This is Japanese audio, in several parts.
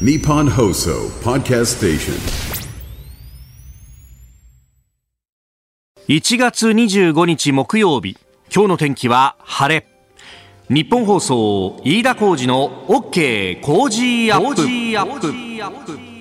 Nippon Hoso Podcast Station. 1月25日木曜日今日の天気は晴れ。日本放送飯田浩二の OK 工事アップ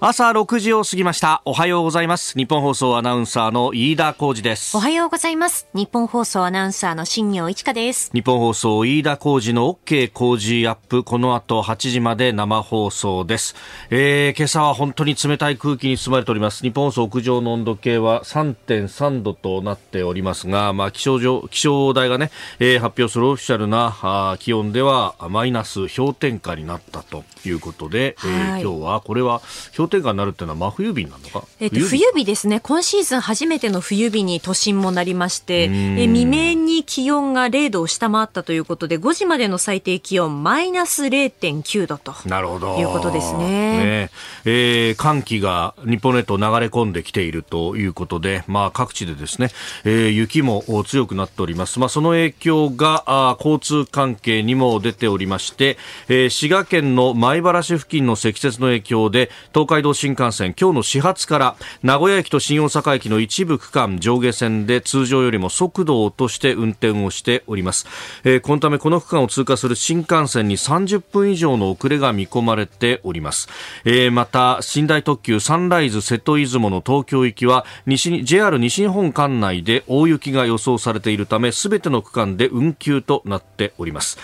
朝6時を過ぎました。おはようございます。日本放送アナウンサーの飯田浩二です。おはようございます。日本放送アナウンサーの新業一華です。日本放送飯田浩二の OK 工事アップ。この後8時まで生放送です、えー、今朝は本当に冷たい空気に包まれております。日本放送屋上の温度計は3.3度となっておりますがまあ気象上気象台がね、えー、発表するオフィシャルなあ気温ではマイナス氷点下になったということで、はい、えー、今日はこれは氷氷点下になるっていうのは真冬日なのか、えっと、冬日？ですね。今シーズン初めての冬日に都心もなりましてえ未明に気温が0度を下回ったということで5時までの最低気温マイナス0.9度となるほど。いうことですね。ね、えー、寒気が日本列島流れ込んできているということで、まあ、各地でですね、えー、雪も強くなっております、まあ、その影響があ交通関係にも出ておりまして、えー、滋賀県の米原市付近の積雪の影響で東海道新幹線今日の始発から名古屋駅と新大阪駅の一部区間上下線で通常よりも速度を落として運転をしております、えー、このためこの区間を通過する新幹線に30分以上の遅れが見込まれております、えー、また寝台特急サンライズ瀬戸出雲の東京行きは西 JR 西日本管内で大雪が予想されているため全ての区間で運休となっております。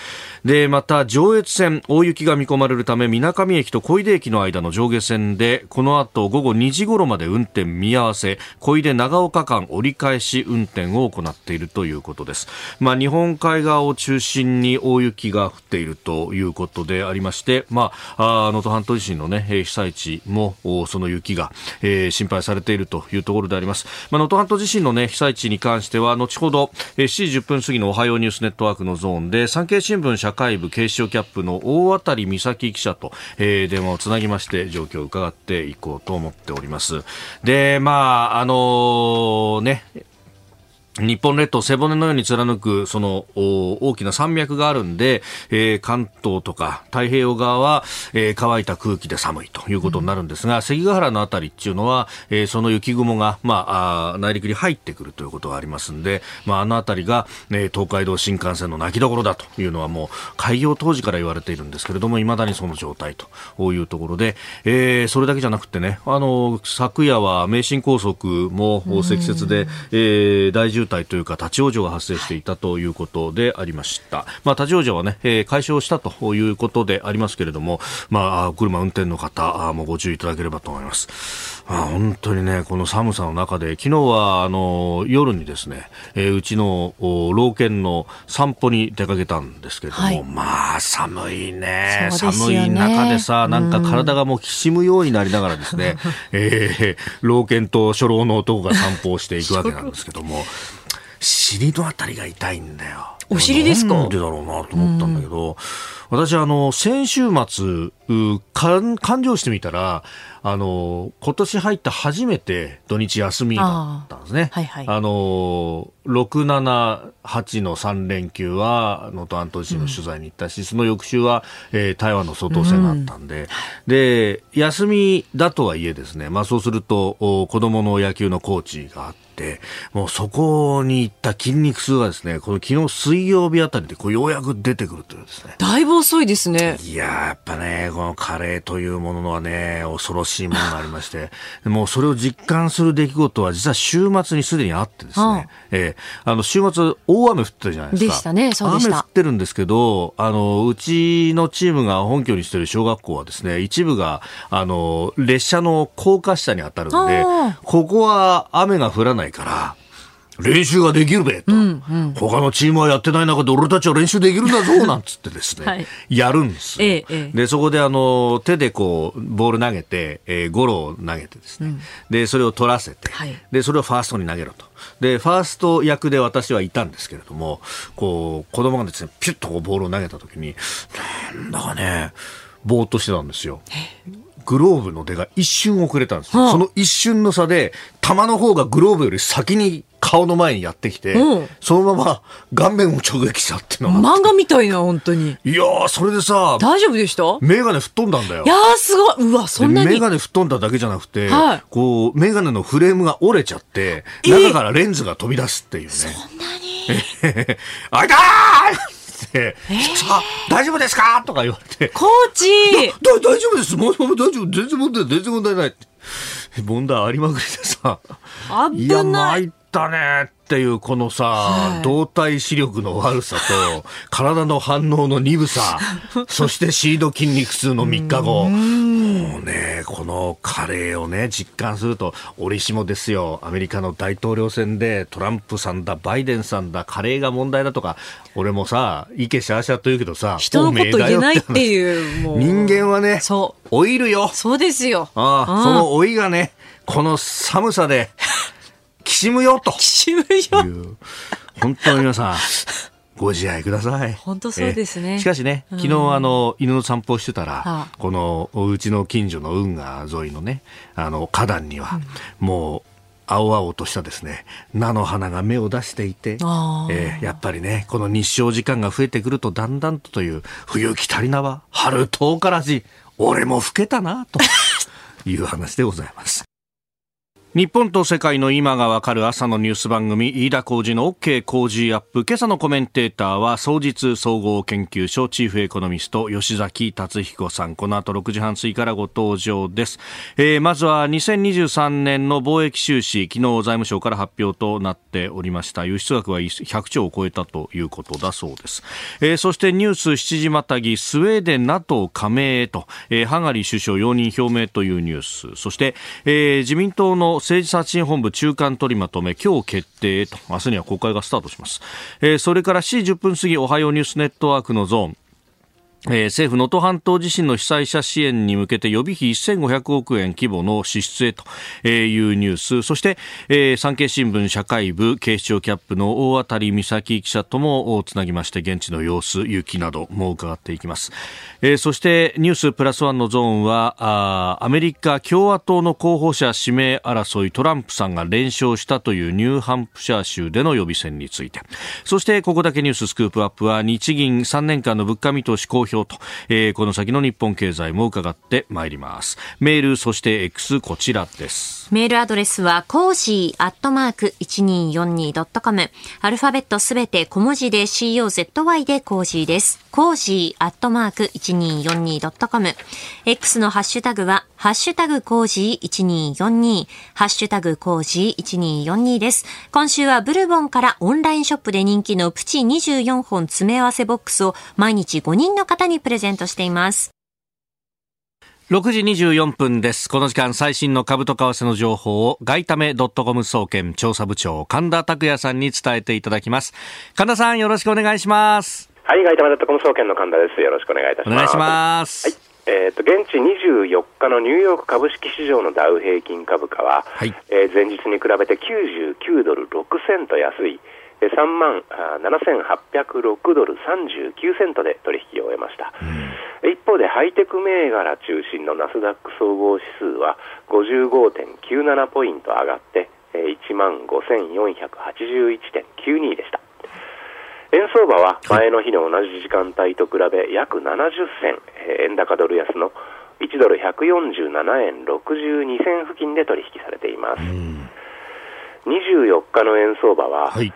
でまた上越線大雪が見込まれるため水上駅と小出駅の間の上下線でこの後午後2時頃まで運転見合わせ小出長岡間折り返し運転を行っているということです、まあ、日本海側を中心に大雪が降っているということでありまして、まあ、能登半島地震の、ね、被災地もその雪が、えー、心配されているというところであります。能登、まあ、半島地震の、ね、被災地に関しては後ほど7時10分過ぎのおはようニュースネットワークのゾーンで産経新聞社会部警視庁キャップの大当美咲記者と、えー、電話をつなぎまして状況を伺っていこうと思っております。で、まあ、あのー、ね、日本列島背骨のように貫くその大きな山脈があるんで、えー、関東とか太平洋側は、えー、乾いた空気で寒いということになるんですが、うん、関ヶ原のあたりっていうのは、えー、その雪雲が、まあ、あ内陸に入ってくるということがありますんで、まあ、あのあたりが、ね、東海道新幹線の泣きどころだというのはもう開業当時から言われているんですけれども、いまだにその状態というところで、えー、それだけじゃなくてね、あの、昨夜は名神高速も積雪で、うん、えー、大渋渋滞というか立ち往生が発生していたということでありました。まあ、立ち往生はね、えー、解消したということでありますけれども、まあ、車運転の方もご注意いただければと思います。あ本当にね、この寒さの中で、昨日はあの夜にですね、えー、うちの老犬の散歩に出かけたんですけれども、はい、まあ寒いね、ね寒い中でさ、なんか体がもうきしむようになりながらですね、えー、老犬と初老の男が散歩をしていくわけなんですけども、尻のあたりが痛いんだよ。お尻ですか？なんでだろうなと思ったんだけど、私、あの、先週末、勘定してみたら、あの、今年入った初めて土日休みだったんですね。はいはい、あの、6、7、8の3連休は、能登半島地震の取材に行ったし、うん、その翌週は、えー、台湾の総統選があったんで、うん、で、休みだとはいえですね、まあそうすると、子供の野球のコーチがあって、もうそこに行った筋肉痛がですね、この昨日水曜日あたりでこうようやく出てくるというですね。だいぶ遅いですね。いややっぱね、このカレーというものはね、恐ろしいものがありまして、もうそれを実感する出来事は実は週末にすでにあってですね、ああえー、あの週末大雨降ってるじゃないですか。でしたね、そうでした。雨降ってるんですけど、あの、うちのチームが本拠にしている小学校はですね、一部が、あの、列車の高架下に当たるんで、ここは雨が降らないから、練習ができるべと、うんうん、他のチームはやってない中で俺たちは練習できるんだぞなんつってですね、はい、やるんですええ、でそこであの手でこうボール投げて、えー、ゴロを投げてですね、うん、でそれを取らせて、はい、でそれをファーストに投げろと。でファースト役で私はいたんですけれどもこう子供がですねピュッとこうボールを投げた時になんだかねぼーっとしてたんですよ。グローブの出が一瞬遅れたんですよ。その一瞬の差で、球の方がグローブより先に顔の前にやってきて、うんそのまま顔面を直撃したっていうのが。漫画みたいな、本当に。いやー、それでさ、大丈夫でした？メガネ吹っ飛んだんだよい。やー、すごい。うわ、そんなに？でメガネ吹っ飛んだだけじゃなくて、はいこう、メガネのフレームが折れちゃって、えー中からレンズが飛び出すっていうね。そんなに？あいたーって、さあ、大丈夫ですか？とか言われて、コーチだ大丈夫です。もう大丈夫。全然問題ない。全然問題ない。問題ありまくりでさ。いや、危ない。参ったねっていう、このさ、はい動体視力の悪さと、体の反応の鈍さ、そしてシード筋肉痛の3日後。もうね、このカレーをね、実感すると、折しもですよ、アメリカの大統領選でトランプさんだ、バイデンさんだ、カレーが問題だとか、俺もさ、イケシャーシャーと言うけどさ、人のこと言えないってう。いう。人間はね、そ老いるよ。そうですよ。ああ、その老いがね、この寒さで、き しむよと。渋いよ。いう、本当に皆さん、ご自愛ください。本当そうですね。えしかしね、昨日あの、犬の散歩をしてたら、はあ。この、お家の近所の運河沿いのね、あの、花壇には、もう、青々としたですね、菜の花が芽を出していて、えーやっぱりね、この日照時間が増えてくるとだんだんとという、冬来たりなは、春遠からず、俺も老けたな、という話でございます。日本と世界の今がわかる朝のニュース番組、飯田浩二の OK 工事アップ。今朝のコメンテーターは、総実総合研究所チーフエコノミスト、吉崎達彦さん。この後6時半過ぎからご登場です。えーまずは2023年の貿易収支、昨日財務省から発表となっておりました。輸出額は100兆を超えたということだそうです。えーそしてニュース7時またぎ、スウェーデン NATO 加盟へと、えーハンガリー首相容認表明というニュース。そして、えー自民党の政治刷新本部中間取りまとめ、今日決定へと、明日には国会がスタートします。えーそれから4時10分過ぎ、おはようニュースネットワークのゾーン。えー政府能登半島地震の被災者支援に向けて予備費1500億円規模の支出へというニュース。そして、えー産経新聞社会部警視庁キャップの大当美咲記者ともつなぎまして現地の様子雪なども伺っていきます、えーそしてニュースプラスワンのゾーンはあーアメリカ共和党の候補者指名争いトランプさんが連勝したというニューハンプシャー州での予備選について。そしてここだけニューススクープアップは日銀3年間の物価見通し公表と、えーこの先の日本経済も伺ってまいりますメールそして X こちらですメールアドレスは、コージーアットマーク 1242.com。アルファベットすべて小文字で COZY でコージーです。 cozy アットマーク 1242.com。X のハッシュタグは、ハッシュタグ cozy 1242、ハッシュタグコージー1242です。今週はブルボンからオンラインショップで人気のプチ24本詰め合わせボックスを毎日5人の方にプレゼントしています。6時24分です。この時間最新の株と為替の情報を外為ドットコム総研調査部長神田拓也さんに伝えていただきます。神田さんよろしくお願いします。はい、外為ドットコム総研の神田です。よろしくお願いいたします。お願いします。はい。えっ、と、現地24日のニューヨーク株式市場のダウ平均株価は、はいえー前日に比べて99ドル6セント安い、えー3万あー7806ドル39セントで取引を終えました。一方でハイテク銘柄中心のナスダック総合指数は55.97ポイント上がって、えー1万5481.92でした。円相場は前の日の同じ時間帯と比べ約70銭、えー円高ドル安の1ドル147円62銭付近で取引されています。24日の円相場は、はい。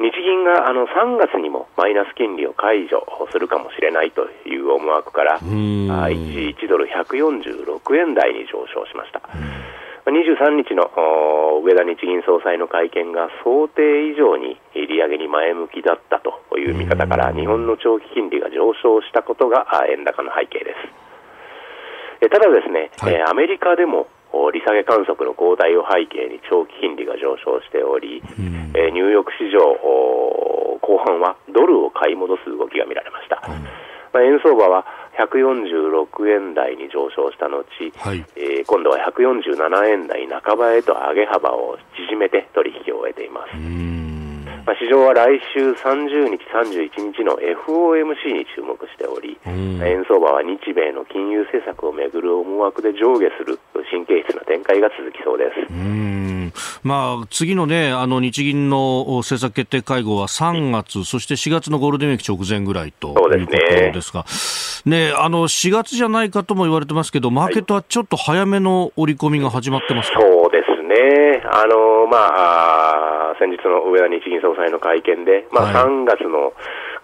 日銀があの3月にもマイナス金利を解除するかもしれないという思惑から、あん1 1ドル146円台に上昇しました。23日のお上田日銀総裁の会見が想定以上に利上げに前向きだったという見方から日本の長期金利が上昇したことがあ円高の背景です。えただですね、はい。えーアメリカでもお利下げ観測の後退を背景に長期金利が上昇しており、えーニューヨーク市場お後半はドルを買い戻す動きが見られました。まあ、円相場は146円台に上昇した後、はいえー今度は147円台半ばへと上げ幅を縮めて取引を終えています。まあ、市場は来週30日、31日の FOMC に注目しており、円相場は日米の金融政策をめぐる思惑で上下する神経質な展開が続きそうです。うん。まあ、次のね、あの日銀の政策決定会合は3月、そして4月のゴールデンウィーク直前ぐらいということですが、ね、あの4月じゃないかとも言われてますけど、マーケットはちょっと早めの織り込みが始まってますか、はい、ね、あのまあ、先日の上田日銀総裁の会見で、まあ、3月の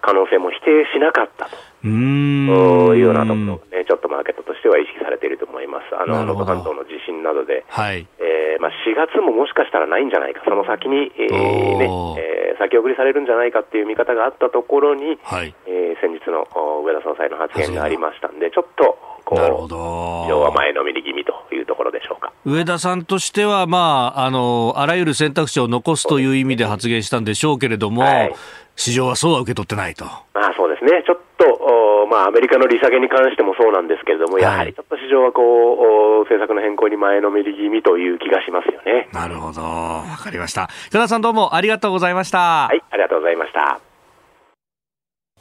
可能性も否定しなかったと。うん。いうようなところね、ちょっとマーケットとしては意識されていると思います。あの、能登半島の地震などで、はい、えー、まあ、4月ももしかしたらないんじゃないか、その先に、えーねえー、先送りされるんじゃないかっていう見方があったところに、はい、えー、先日の上田総裁の発言がありましたんで、ちょっと、こう、なるほど要は前のめり気味というところでしょうか。上田さんとしては、まあ、あの、あらゆる選択肢を残すという意味で発言したんでしょうけれども、はい、市場はそうは受け取ってないと。まあそうですね。ちょっと、まあアメリカの利下げに関してもそうなんですけれども、はい、やはりちょっと市場はこう、政策の変更に前のめり気味という気がしますよね。なるほど。わかりました。加田さんどうもありがとうございました。はい、ありがとうございました。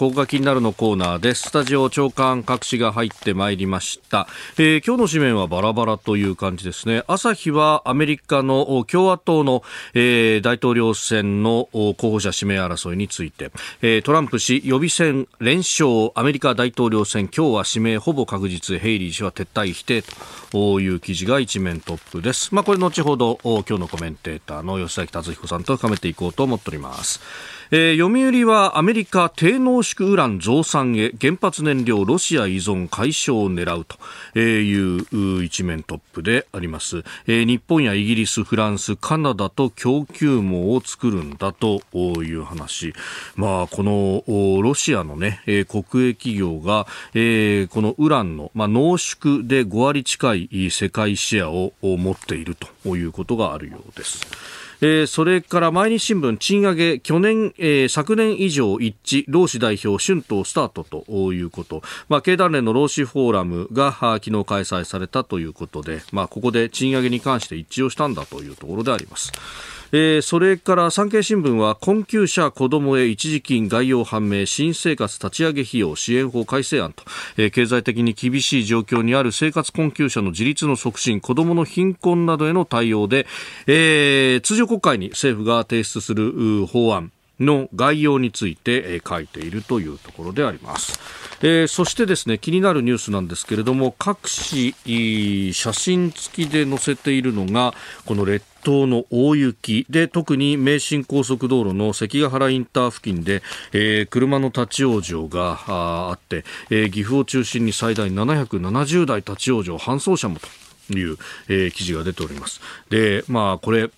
ここが気になるのコーナーです。スタジオ長官各紙が入ってまいりました。えー、今日の紙面はバラバラという感じですね。朝日はアメリカの共和党の、えー、大統領選の候補者指名争いについて、えー、トランプ氏予備選連勝アメリカ大統領選今日は指名ほぼ確実ヘイリー氏は撤退否定という記事が一面トップです。まあこれ後ほど今日のコメンテーターの吉崎達彦さんと深めていこうと思っております。えー、読売はアメリカ低濃縮ウラン増産へ原発燃料ロシア依存解消を狙うという一面トップであります、日本やイギリス、フランス、カナダと供給網を作るんだという話、まあ、このロシアの、ね、国営企業が、このウランの、濃縮で5割近い世界シェアを持っているということがあるようです。えー、それから毎日新聞賃上げ去年、えー、昨年以上一致労使代表春闘スタートということ、まあ、経団連の労使フォーラムが昨日開催されたということで、まあ、ここで賃上げに関して一致をしたんだというところであります。えー、それから産経新聞は困窮者子どもへ一時金概要判明新生活立ち上げ費用支援法改正案と、えー、経済的に厳しい状況にある生活困窮者の自立の促進子どもの貧困などへの対応で、えー、通常国会に政府が提出する法案の概要について、えー、書いているというところであります。えー、そしてですね気になるニュースなんですけれども各紙写真付きで載せているのがこの列島の大雪で特に名神高速道路の関ヶ原インター付近で、えー、車の立ち往生があって、えー、岐阜を中心に最大770台立ち往生搬送車もという、えー、記事が出ております。で、まあこれ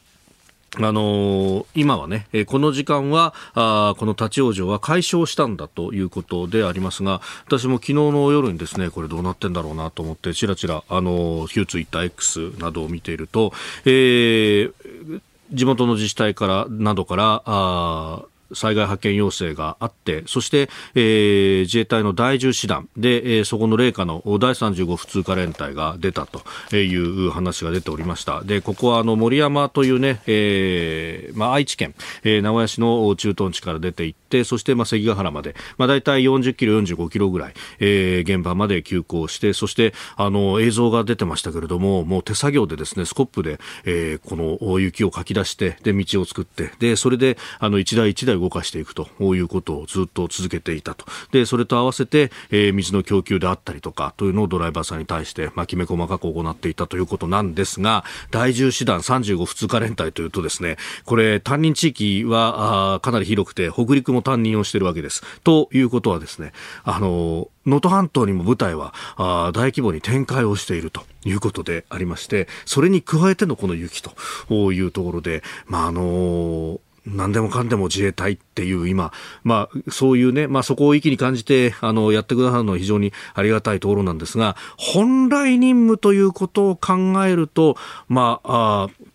あのー、今はね、この時間はあこの立ち往生は解消したんだということでありますが私も昨日の夜にですねこれどうなってんだろうなと思ってちらちらあの旧ツイッター X などを見ていると、えー、地元の自治体からなどからあ災害派遣要請があって、そして、えー、自衛隊の第10師団で、えー、そこの霊下の第35普通科連隊が出たという話が出ておりました。で、ここはあの森山というね、えー、まあ愛知県、えー、名古屋市の駐屯地から出ていって、そしてまあ関ヶ原まで、まあ大体40キロ、45キロぐらい、えー、現場まで急行して、そしてあの映像が出てましたけれども、もう手作業でですね、スコップで、えー、この雪をかき出して、で、道を作って、で、それであの一台一台動かしていくということをずっと続けていたと。で、それと合わせて、えー、水の供給であったりとかというのをドライバーさんに対して、まあ、きめ細かく行っていたということなんですが、第10師団35普通科連隊というとですね、これ、担任地域はあかなり広くて、北陸も担任をしているわけです。ということはですね、あの能登半島にも部隊はあ大規模に展開をしているということでありまして、それに加えてのこの雪というところで、まあ、あのー何でもかんでも自衛隊っていう今、まあ、そういうね、まあ、そこを意気に感じて、あの、やってくださるのは非常にありがたいところなんですが、本来任務ということを考えると、まあ、あ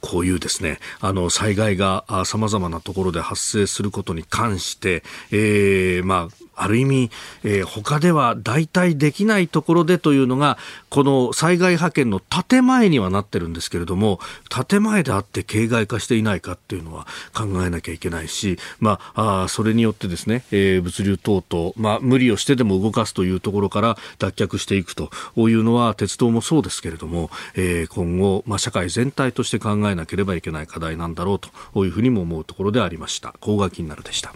こういうですね、あの、災害が様々なところで発生することに関して、えー、まあ、ある意味、えー、他では代替できないところでというのが、この災害派遣の建前にはなってるんですけれども、建前であって形骸化していないかっていうのは考えなきゃいけないし、まあ、あそれによってですね、えー、物流等々、まあ、無理をしてでも動かすというところから脱却していくというのは、鉄道もそうですけれども、えー、今後、まあ、社会全体として考ええなければいけない課題なんだろうというふうにも思うところでありました。高額になるでした。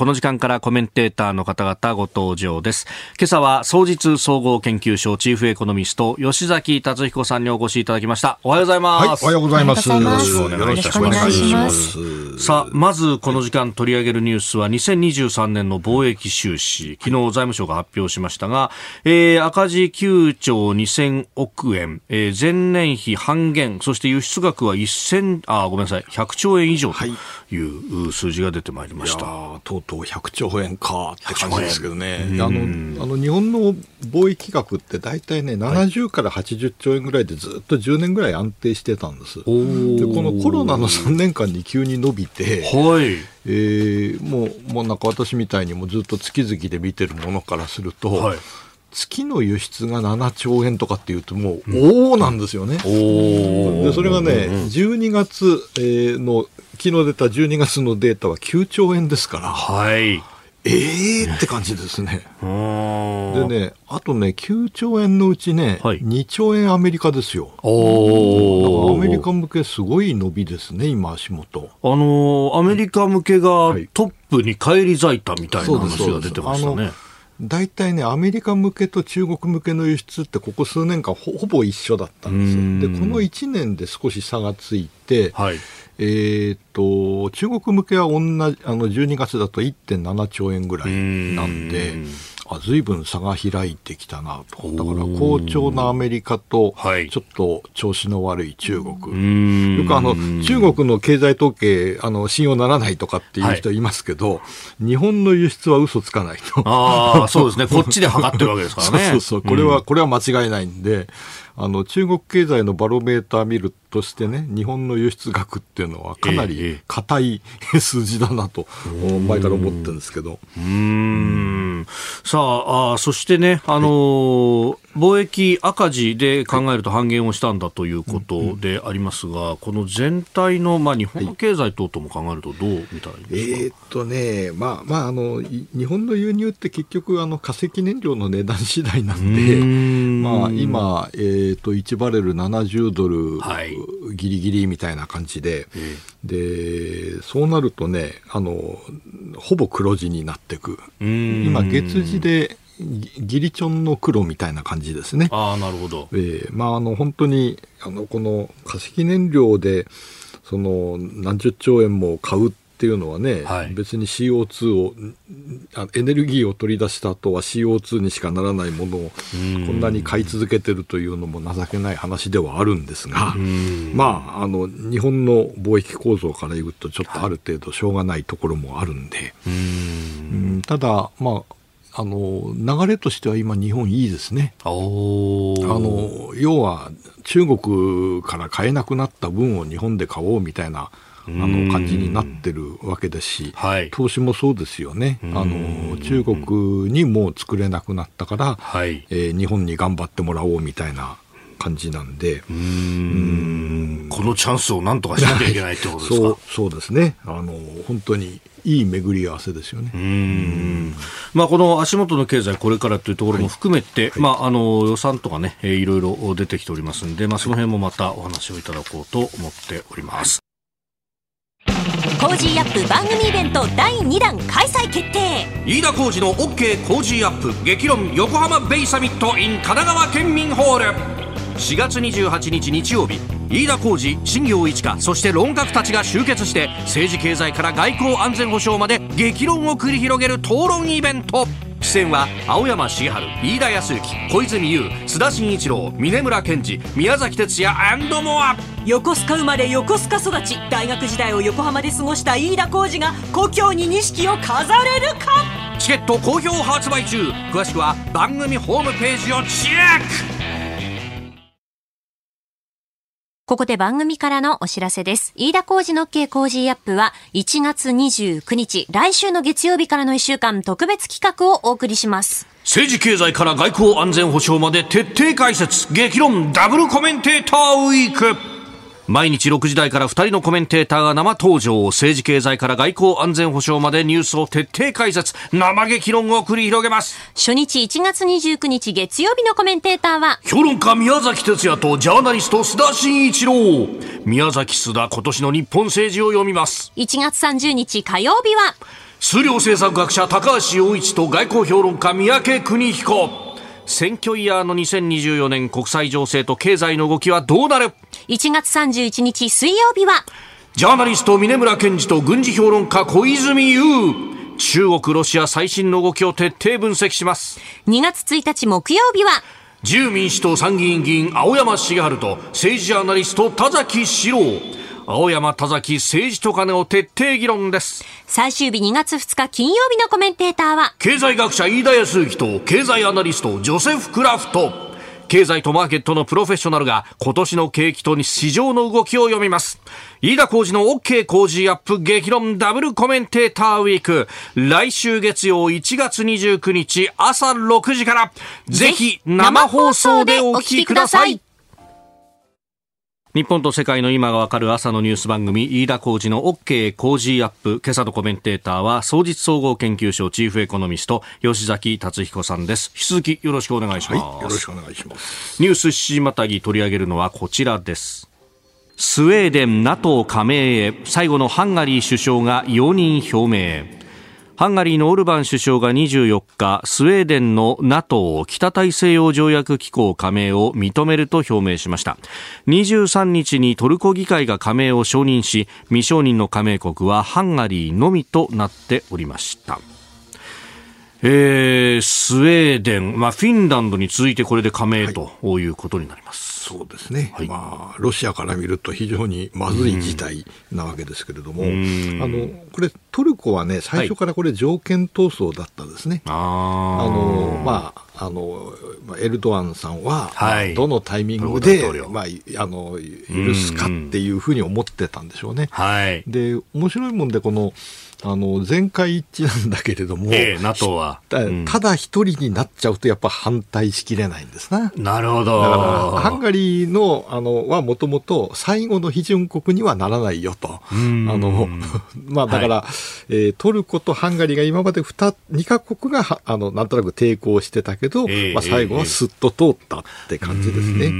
この時間からコメンテーターの方々ご登場です。今朝は総実総合研究所チーフエコノミスト吉崎達彦さんにお越しいただきました。おはようございます。はい、おはようございます。よろしくお願いします。さあ、まずこの時間取り上げるニュースは2023年の貿易収支。昨日財務省が発表しましたが、えー、赤字9兆2000億円、えー、前年比半減、そして輸出額は1000、あ、ごめんなさい、100兆円以上という数字が出てまいりました。はいとうとう100兆円かって感じですけどね、あのあの日本の貿易額って大体ね、70から80兆円ぐらいでずっと10年ぐらい安定してたんです。でこのコロナの3年間に急に伸びて、はい。えー、もうもうなんか私みたいにもずっと月々で見てるものからすると、はい月の輸出が7兆円とかっていうともう、おおなんですよね。でそれがね、12月、えー、の昨日出た12月のデータは9兆円ですから。はい。ええー、って感じですね。でね、あとね、9兆円のうちね、はい、2兆円アメリカですよ。おアメリカ向けすごい伸びですね、今、足元。あのー、アメリカ向けがトップに返り咲いたみたいな話が出てましたね。大体ね、アメリカ向けと中国向けの輸出って、ここ数年間ほ、ほぼ一緒だったんですよ。で、この1年で少し差がついて、はい、えーと、中国向けは同じあの12月だと1.7兆円ぐらいなんで。あ随分差が開いてきたな。と、だから好調なアメリカと、ちょっと調子の悪い中国、よくあの中国の経済統計、あの信用ならないとかっていう人い。ますけど、はい、日本の輸出は嘘つかないと。あそうですね、こっちで測ってるわけですからね。そうそうそう、これは、これは間違いないんで、あの中国経済のバロメーター見るとしてね、日本の輸出額っていうのはかなり硬い数字だなと、前から思ってるんですけど。うん。さああ、そしてね、あのー貿易赤字で考えると半減をしたんだということでありますが、この全体の、まあ、日本の経済等々も考えると、どう見たらいいですか、えー、っとね、まあまああの、日本の輸入って結局、あの化石燃料の値段次第なんで、まあ、今、えー、っと1バレル70ドル、ぎりぎりみたいな感じで、でそうなるとねあの、ほぼ黒字になっていく。今月次でギリチョンの黒みたいな感じですね。あなるほど、えーまあ、あの本当にあのこの化石燃料でその何十兆円も買うっていうのはね、はい、別に CO2 をエネルギーを取り出した後は CO2 にしかならないものをこんなに買い続けてるというのも情けない話ではあるんですが、まあ、あの日本の貿易構造から言うとちょっとある程度しょうがないところもあるんで、うん。ただ、まあ、あの流れとしては今、日本いいですね。あの要は中国から買えなくなった分を日本で買おうみたいなあの感じになってるわけですし、はい、投資もそうですよね、あの中国にもう作れなくなったから、はい、えー、日本に頑張ってもらおうみたいな感じなんで、うん。このチャンスをなんとかしなきゃいけないってことですか？そうそうですね。あの、本当にいい巡り合わせですよね。うん。まあ、この足元の経済、これからというところも含めて、はい、まあ、あの予算とかね、いろいろ出てきておりますんで、まあ、その辺もまたお話をいただこうと思っております。 Cozy up 番組イベント第2弾開催決定。飯田浩司の OK Cozy up。激論横浜ベイサミット in 神奈川県民ホール。4月28日日曜日。飯田浩司新行市佳そして論客たちが集結して政治経済から外交安全保障まで激論を繰り広げる討論イベント。出演は青山繁晴飯田泰之小泉悠須田慎一郎峯村健司宮崎哲也モア横須賀生まれ横須賀育ち。大学時代を横浜で過ごした飯田浩二が故郷に錦を飾れるか？チケット好評発売中。詳しくは番組ホームページをチェックここで番組からのお知らせです。飯田工事の OK 工事アップは1月29日、来週の月曜日からの1週間特別企画をお送りします。政治経済から外交安全保障まで徹底解説、激論ダブルコメンテーターウィーク。毎日6時台から2人のコメンテーターが生登場政治経済から外交安全保障までニュースを徹底解説。生激論を繰り広げます。初日1月29日月曜日のコメンテーターは評論家宮崎哲也とジャーナリスト須田慎一郎。宮崎須田今年の日本政治を読みます。1月30日火曜日は数量政策学者高橋洋一と外交評論家三宅邦彦選挙イヤーの2024年国際情勢と経済の動きはどうなる？1月31日水曜日は？ジャーナリスト峰村健二と軍事評論家小泉悠。中国ロシア最新の動きを徹底分析します。2月1日木曜日は？自由民主党参議院議員青山茂春と政治ジャーナリスト田崎史郎青山田崎政治と金を徹底議論です。最終日2月2日金曜日のコメンテーターは経済学者飯田康之と経済アナリストジョセフ・クラフト。経済とマーケットのプロフェッショナルが今年の景気と市場の動きを読みます。飯田浩二の OK 工事アップ激論ダブルコメンテーターウィーク。来週月曜1月29日朝6時から。ぜひ生放送でお聞きください日本と世界の今がわかる朝のニュース番組飯田浩二の OK 工事アップ。今朝のコメンテーターは総実総合研究所チーフエコノミスト吉崎達彦さんです。引き続きよろしくお願いします、はい、よろしくお願いします。ニュース7時またぎ取り上げるのはこちらです。スウェーデン NATO 加盟へ。最後のハンガリー首相が容認表明ハンガリーのオルバン首相が24日スウェーデンの NATO 北大西洋条約機構加盟を認めると表明しました23日にトルコ議会が加盟を承認し未承認の加盟国はハンガリーのみとなっておりましたえー、スウェーデン、まあ、フィンランドに続いてこれで加盟ということになります。そうですね、はい、まあ、ロシアから見ると非常にまずい事態なわけですけれども、あのこれ、トルコはね、最初からこれ、条件闘争だったですね。はい、あのまああのエルドアンさんは、はい、どのタイミングで、まあ、あの許すかっていうふうに思ってたんでしょうね。はい、で面白いもんでこのあの全会一致なんだけれども、えー、NATO は、ただ一人になっちゃうと、やっぱ反対しきれないんですな。なるほど。だから、ハンガリーのあのはもともと最後の批准国にはならないよと。あの まあ、だから、はい、えー、トルコとハンガリーが今まで 2, 2カ国があのなんとなく抵抗してたけど、えー、まあ、最後はすっと通ったって感じですね。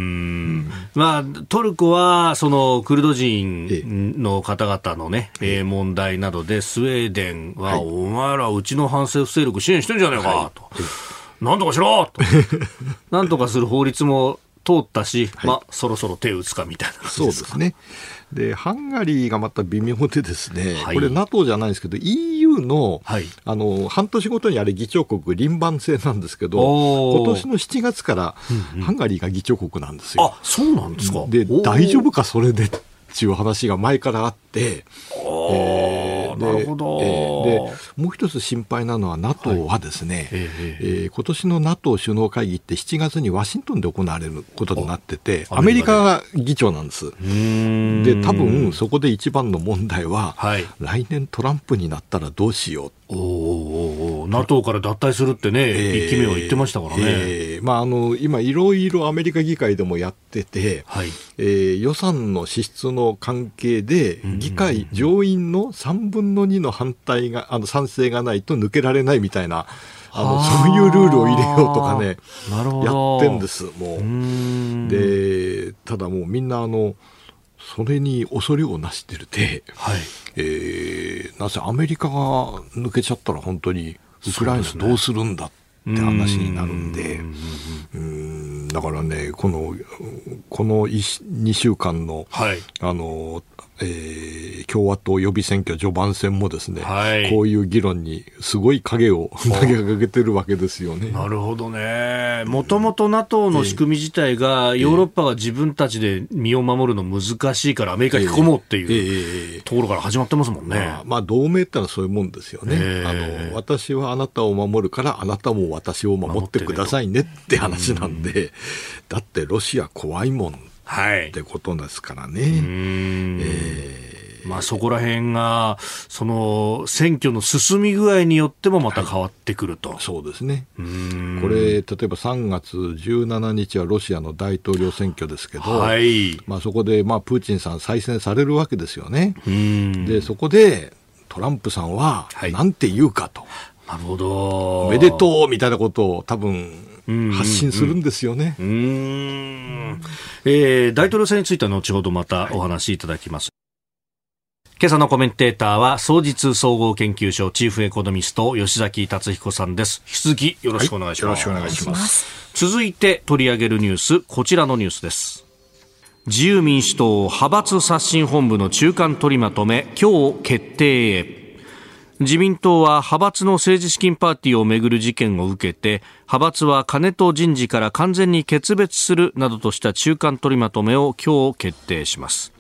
まあ、トルコはそのクルド人の方々のね、えー、問題などでスウェーデンは、はい、お前らうちの反政府勢力支援してんじゃねえか、はい、と。なんとかしろと。なんとかする法律も通ったし、はい、まあ、そろそろ手を打つかみたいなそうですね。で、ハンガリーがまた微妙でですね、はい、これ NATO じゃないですけど、EU の、はい、あの、半年ごとにあれ議長国輪番制なんですけど、今年の7月からハンガリーが議長国なんですよ。あ、そうなんですか。で、大丈夫か、それでっていう話が前からあって、えー、なるほど、えー、でもう一つ心配なのは NATO はですね、はい、えー、えー、今年の NATO 首脳会議って7月にワシントンで行われることになっててアメリカが議長なんです。で多分そこで一番の問題は、はい、来年トランプになったらどうしよう。おお NATO から脱退するってね、えー、1期目は言ってましたからね、えー、まあ、あの今、いろいろアメリカ議会でもやってて、はい。えー、予算の支出の関係で、議会上院の3分の2の反対が、あの賛成がないと抜けられないみたいな。あのそういうルールを入れようとかね、やってんです、もう。で、ただもうみんなあの、それに恐れをなしてるて、はい。えー、なぜアメリカが抜けちゃったら本当にウクライナどうするんだって話になるんで、うん。だからね、このこの2週間の,、はい、あのえー、共和党予備選挙序盤戦もですね、はい、こういう議論にすごい影を投げかけてるわけですよね。なるほどね。もともと NATO の仕組み自体が、ヨーロッパが自分たちで身を守るの難しいからアメリカに引き込もうっていうところから始まってますもんね。まあ、まあ、同盟ってのはそういうもんですよね。あの私はあなたを守るからあなたも私を守ってくださいねって話なんで、だってロシア怖いもん。ってことですからね。えーまあ、そこら辺が、その選挙の進み具合によってもまた変わってくると。はい、そうですね。これ、例えば3月17日はロシアの大統領選挙ですけど、はい、まあ、そこで、まあ、プーチンさん再選されるわけですよね。で、そこで、トランプさんは、なんて言うかと。なるほど。おめでとうみたいなことを多分、発信するんですよね。うん、えー、大統領選については後ほどまたお話しいただきます。今朝のコメンテーターは、総実総合研究所チーフエコノミスト、吉崎達彦さんです。引き続きよろしくお願いします。はい、よろしくお願いします。続いて取り上げるニュース、こちらのニュースです。自由民主党派閥刷新本部の中間取りまとめ、今日決定へ。自民党は派閥の政治資金パーティーをめぐる事件を受けて派閥は金と人事から完全に決別するなどとした中間取りまとめを今日決定します。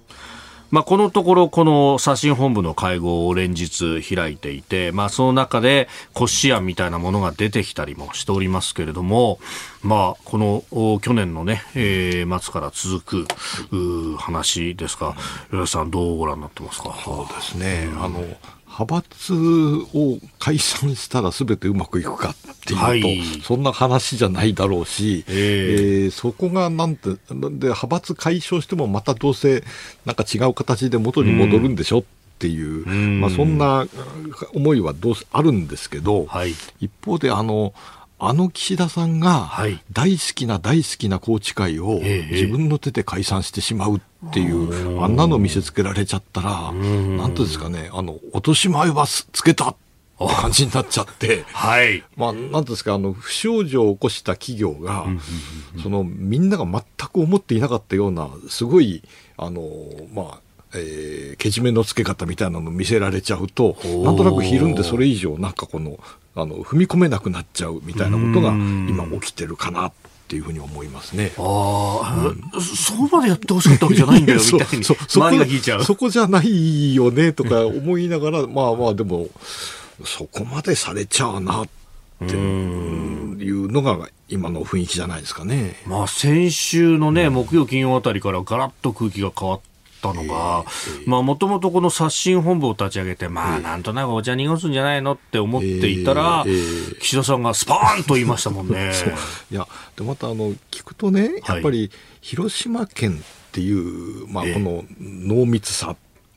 まあ、このところ、この刷新本部の会合を連日開いていて、まあ、その中で骨子案みたいなものが出てきたりもしておりますけれども、まあ、この去年のね、えー、末から続く話ですが、吉田さん、どうご覧になってますか？そうですね、うん、あの派閥を解散したらすべてうまくいくかっていうと、はい、そんな話じゃないだろうし、えー、えー、そこがなんて、で派閥解消してもまたどうせなんか違う形で元に戻るんでしょ、うんっていう、まあ、そんな思いはどうあるんですけど、はい、一方であのあの岸田さんが大好きな大好きな宏池会を自分の手で解散してしまうっていう、あんなの見せつけられちゃったら、なんとですかね、あの、落とし前はつけたって感じになっちゃって、はい。まあ、なんですか、あの、不祥事を起こした企業が、その、みんなが全く思っていなかったような、すごい、あの、まあ、えー、けじめのつけ方みたいなのを見せられちゃうと、なんとなくひるんでそれ以上、なんかこの、あの踏み込めなくなっちゃうみたいなことが今起きてるかなっていうふうに思いますね。ああ、うん、そこまでやってほしかったわけじゃないんだよ みたいに周りが引いちゃう。そこじゃないよねとか思いながら、まあまあでも、そこまでされちゃうなっていうのが今の雰囲気じゃないですかね。まあ先週のね、木曜金曜あたりからガラッと空気が変わっったのが、まあもともとこの刷新本部を立ち上げて、まあなんとなくお茶濁すんじゃないのって思っていたら、岸田さんがスパーンと言いましたもんね。いや、でまたあの、聞くとね、やっぱり広島県っていう、まあこの濃密さ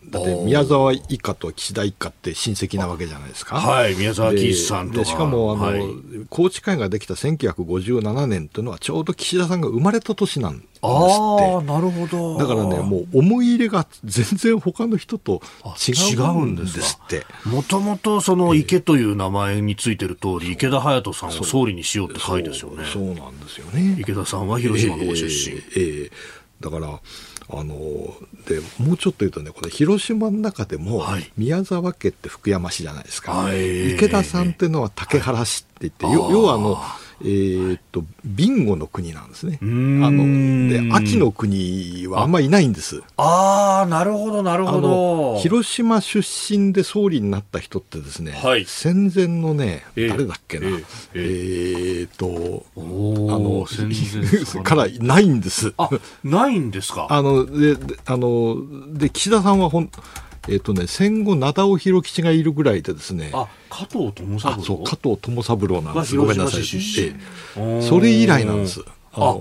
だって宮沢一家と岸田一家って親戚なわけじゃないですか。はい、宮沢岸さんとしかもあの、はい、高知会ができた1957年というのはちょうど岸田さんが生まれた年なんですって。あなるほど。だからね、もう思い入れが全然他の人と違うんですって。もともとその池という名前についてる通り、池田隼人さんを総理にしようって書いですよね。そうなんですよね。池田さんは広島のご出身。えー、えー、だから、あのでもうちょっと言うとねこれ広島の中でも、宮沢家って福山市じゃないですか、はい、池田さんっていうのは竹原市って言って、はい、要はあのえー、っとビンゴの国なんですね。あので秋の国はあんまりいないんです。ああなるほどなるほど。広島出身で総理になった人ってですね、はい、戦前のね、えー、誰だっけな、えー、えー、っとあの戦前 からないんです。あないんですか。あのであので岸田さんはほんえっ、ー、とね、戦後、灘尾弘吉がいるぐらいでですね。あ、加藤智三郎？そう、加藤智三郎なんです。ごめんなさい。ええ、それ以来なんです。あ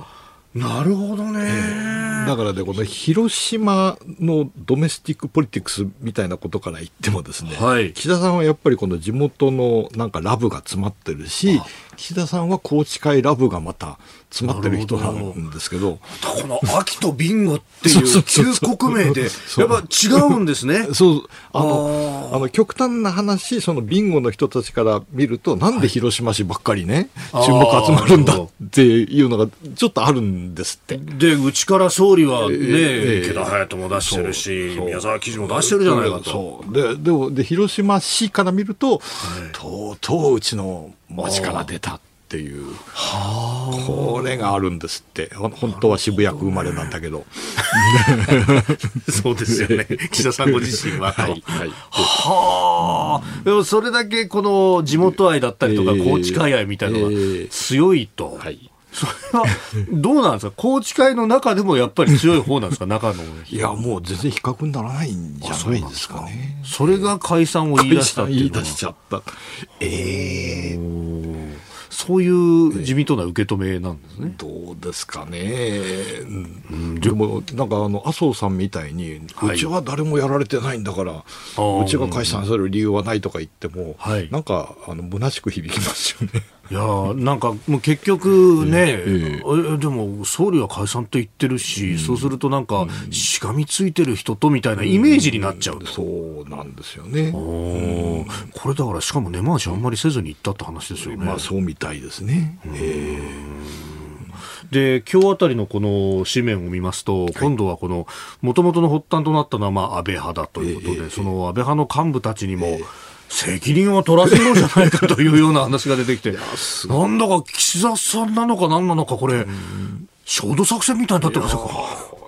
なるほどね、えー、だからね、この広島のドメスティックポリティクスみたいなことから言ってもですね、はい、岸田さんはやっぱりこの地元のなんかラブが詰まってるし、岸田さんは高知会ラブがまた詰まってる人なんですけど。この秋とビンゴっていう旧国名で、やっぱ違うんですね。そう、あの、あの極端な話、そのビンゴの人たちから見ると、なんで広島市ばっかりね、はい、注目集まるんだっていうのがちょっとあるんですって。で、うちから総理はね、えー、池田隼人も出してるし、宮沢記事も出してるじゃないかと。そう。ででもで広島市から見ると、はい、とうとううちの町から出た。っていう、これがあるんですって、本当は渋谷区生まれなんだけど。そうですよね、岸田さんご自身は。はい、はい、はあ、でもそれだけこの地元愛だったりとか、高知海愛みたいなのが強いと。はいそれはどうなんですか、宏池会の中でもやっぱり強い方なんですか、中のいや、もう全然比較にならないんじゃないですかね。それが解散を言い出したっていう言い出しちゃった。ええー、そういう自民党の受け止めなんですね。どうですかね。うん、でも、なんかあの、麻生さんみたいに、うちは誰もやられてないんだから、うちが解散される理由はないとか言っても、はい、なんか、あの、虚しく響きますよね。いやなんかもう結局ね、えー、でも総理は解散って言ってるし、うん、そうするとなんか、しがみついてる人とみたいなイメージになっちゃう、うん、そうなんですよね、これだからしかも根回しあんまりせずに行ったって話ですよね。まあそうみたいですね。えで今日あたりのこの紙面を見ますと、今度はこのもともとの発端となったのはまあ安倍派だということで、その安倍派の幹部たちにも、責任を取らせようじゃないかというような話が出てきて、なんだか岸田さんなのか何なのか、これ、焦土作戦みたいになってますよ。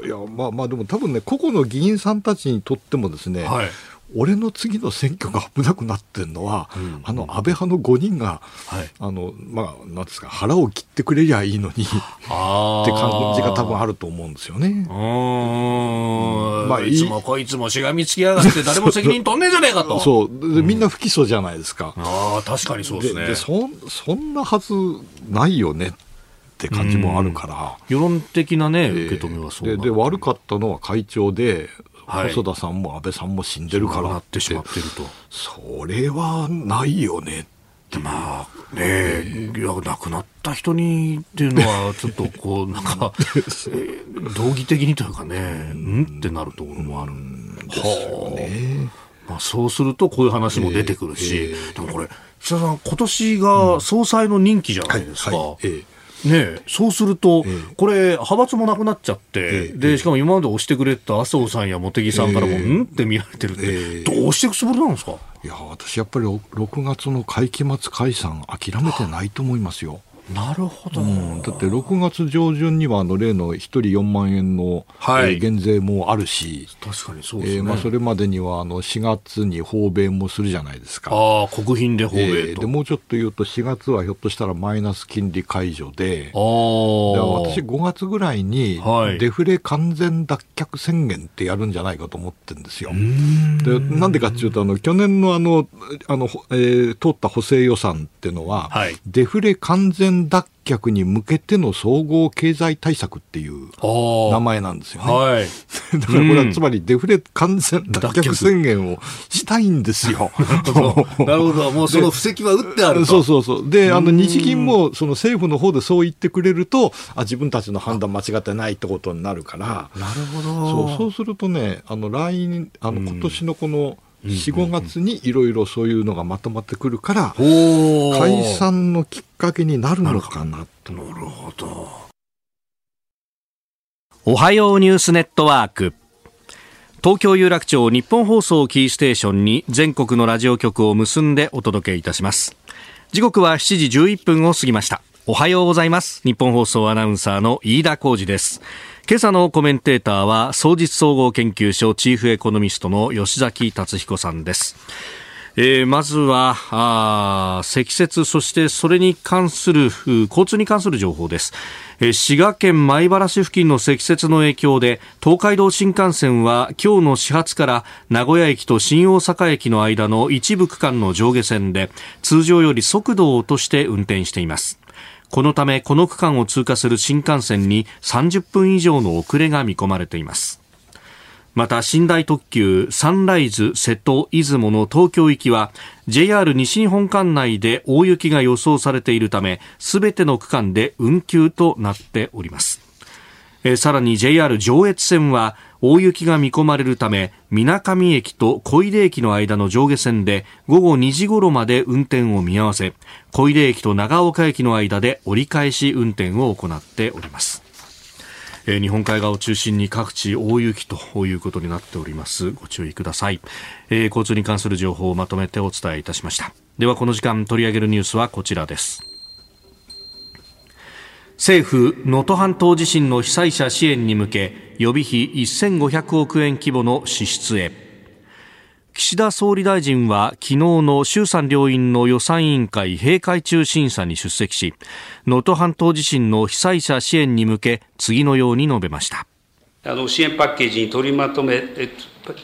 いやまあまあでも多分ね個々の議員さんたちにとってもですね、はい、俺の次の選挙が危なくなってるのは、うん、あの安倍派の5人が、はい、あのまあ、なんですか腹を切ってくれりゃいいのにって感じが多分あると思うんですよね。まあ、いつもこいつもしがみつきやがって誰も責任取んねえじゃねえかと。そう。でみんな不起訴じゃないですか。うん、ああ確かにそうですね。でそ。そんなはずないよねって感じもあるから、世論的なね、受け止めはそうでで悪かったのは会長で、はい、細田さんも安倍さんも死んでるからなってしまってると。それはないよねってまあねいや亡くなった人にっていうのはちょっとこうなんか 道義的にというかねうんってなるところもあるんですよね。まあ、そうするとこういう話も出てくるし、えーえ。ー、でもこれ、岸田さん、今年が総裁の任期じゃないですか。はい。はい。えーね、そうすると、これ、派閥もなくなっちゃって、でしかも今まで押してくれた麻生さんや茂木さんからも、うんって見られてるって、どうしていくつもりなんですか？いや、私、やっぱり6月の会期末解散、諦めてないと思いますよ。なるほど、うん、だって6月上旬にはあの例の1人4万円の、はい、えー、減税もあるし、確かにそうですね、えー、まあ、それまでにはあの4月に訪米もするじゃないですか。あ国賓で訪米、えー、でもうちょっと言うと、4月はひょっとしたらマイナス金利解除で、あ私、5月ぐらいにデフレ完全脱却宣言ってやるんじゃないかと思ってるんですよ。でなんでかっていうと、あの去年のあのあの、えー、通った補正予算っていうのは、はい、デフレ完全脱却に向けての総合経済対策っていう名前なんですよね。はい、だからこれはつまりデフレ完全脱却宣言をしたいんですよ。なるほど。もうその布石は打ってあるそうそうそう。で、あの日銀もその政府の方でそう言ってくれると、あ自分たちの判断間違ってないってことになるから。なるほど。そうそうするとね、あの来年、あの今年のこの、4、5月にいろいろそういうのがまとまってくるから、解散のきっかけになるのかなと。なるほど。おはようニュースネットワーク。東京有楽町日本放送キーステーションに全国のラジオ局を結んでお届けいたします。時刻は7時11分を過ぎました。おはようございます。日本放送アナウンサーの飯田浩二です。今朝のコメンテーターは総実総合研究所チーフエコノミストの吉崎達彦さんです。えー、まずはあ積雪そしてそれに関する交通に関する情報です、え、滋賀県米原市付近の積雪の影響で東海道新幹線は今日の始発から名古屋駅と新大阪駅の間の一部区間の上下線で通常より速度を落として運転していますこのためこの区間を通過する新幹線に30分以上の遅れが見込まれています。また寝台特急サンライズ瀬戸出雲の東京行きは JR 西日本管内で大雪が予想されているためすべての区間で運休となっております。さらに JR 上越線は大雪が見込まれるため水上駅と小出駅の間の上下線で午後2時頃まで運転を見合わせ小出駅と長岡駅の間で折り返し運転を行っております。え日本海側を中心に各地大雪ということになっております。ご注意ください、えー、交通に関する情報をまとめてお伝えいたしました。ではこの時間取り上げるニュースはこちらです。政府能登半島地震の被災者支援に向け予備費1500億円規模の支出へ。岸田総理大臣は昨日の衆参両院の予算委員会閉会中審査に出席し能登半島地震の被災者支援に向け次のように述べました。あの支援パッケージに取りまとめ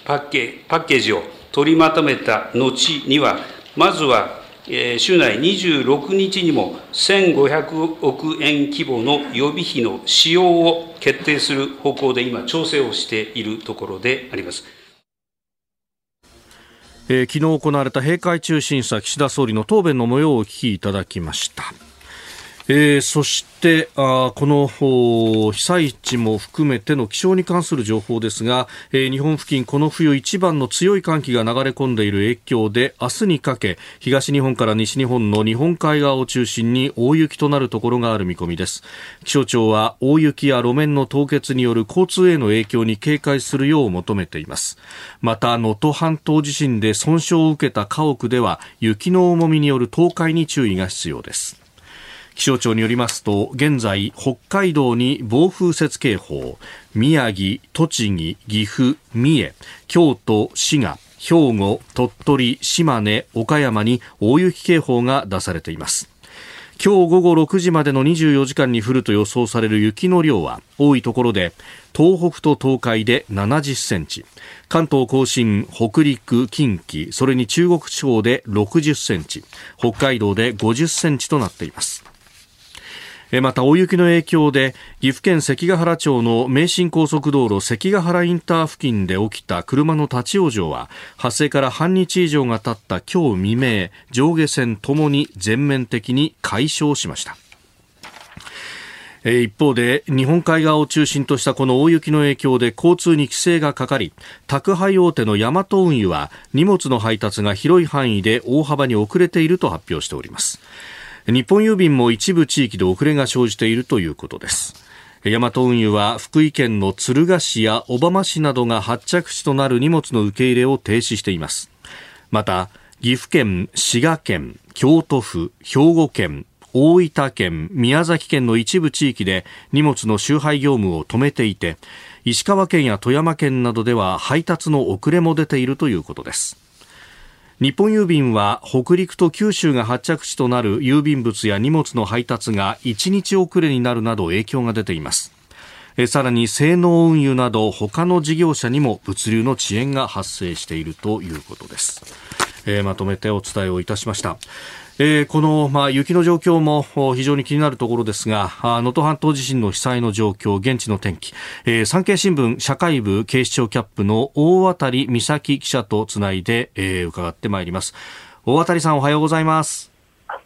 パッケパッケージを取りまとめた後にはまずは週内26日にも1500億円規模の予備費の使用を決定する方向で今調整をしているところであります。えー、昨日行われた閉会中審査岸田総理の答弁の模様をお聞きいただきました。えー、そしてあこの被災地も含めての気象に関する情報ですが、えー、日本付近この冬一番の強い寒気が流れ込んでいる影響で明日にかけ東日本から西日本の日本海側を中心に大雪となるところがある見込みです。気象庁は大雪や路面の凍結による交通への影響に警戒するよう求めています。また能登半島地震で損傷を受けた家屋では雪の重みによる倒壊に注意が必要です。気象庁によりますと現在北海道に暴風雪警報宮城、栃木、岐阜、三重京都、滋賀兵庫、鳥取、島根、岡山に大雪警報が出されています。今日午後6時までの24時間に降ると予想される雪の量は多いところで東北と東海で70センチ関東甲信、北陸、近畿それに中国地方で60センチ北海道で50センチとなっています。また大雪の影響で岐阜県関ヶ原町の名神高速道路関ヶ原インター付近で起きた車の立ち往生は発生から半日以上が経った今日未明上下線ともに全面的に解消しました。一方で日本海側を中心としたこの大雪の影響で交通に規制がかかり宅配大手のヤマト運輸は荷物の配達が広い範囲で大幅に遅れていると発表しております。日本郵便も一部地域で遅れが生じているということです。ヤマト運輸は福井県の敦賀市や小浜市などが発着地となる荷物の受け入れを停止しています。また岐阜県、滋賀県、京都府、兵庫県、大分県、宮崎県の一部地域で荷物の集配業務を止めていて石川県や富山県などでは配達の遅れも出ているということです。日本郵便は北陸と九州が発着地となる郵便物や荷物の配達が1日遅れになるなど影響が出ています。さらに性能運輸など他の事業者にも物流の遅延が発生しているということです、えー、まとめてお伝えをいたしました。えー、この、まあ、雪の状況も非常に気になるところですが能登半島地震の被災の状況現地の天気、えー、産経新聞社会部警視庁キャップの大渡美咲記者とつないで、えー、伺ってまいります。大渡さんおはようございます。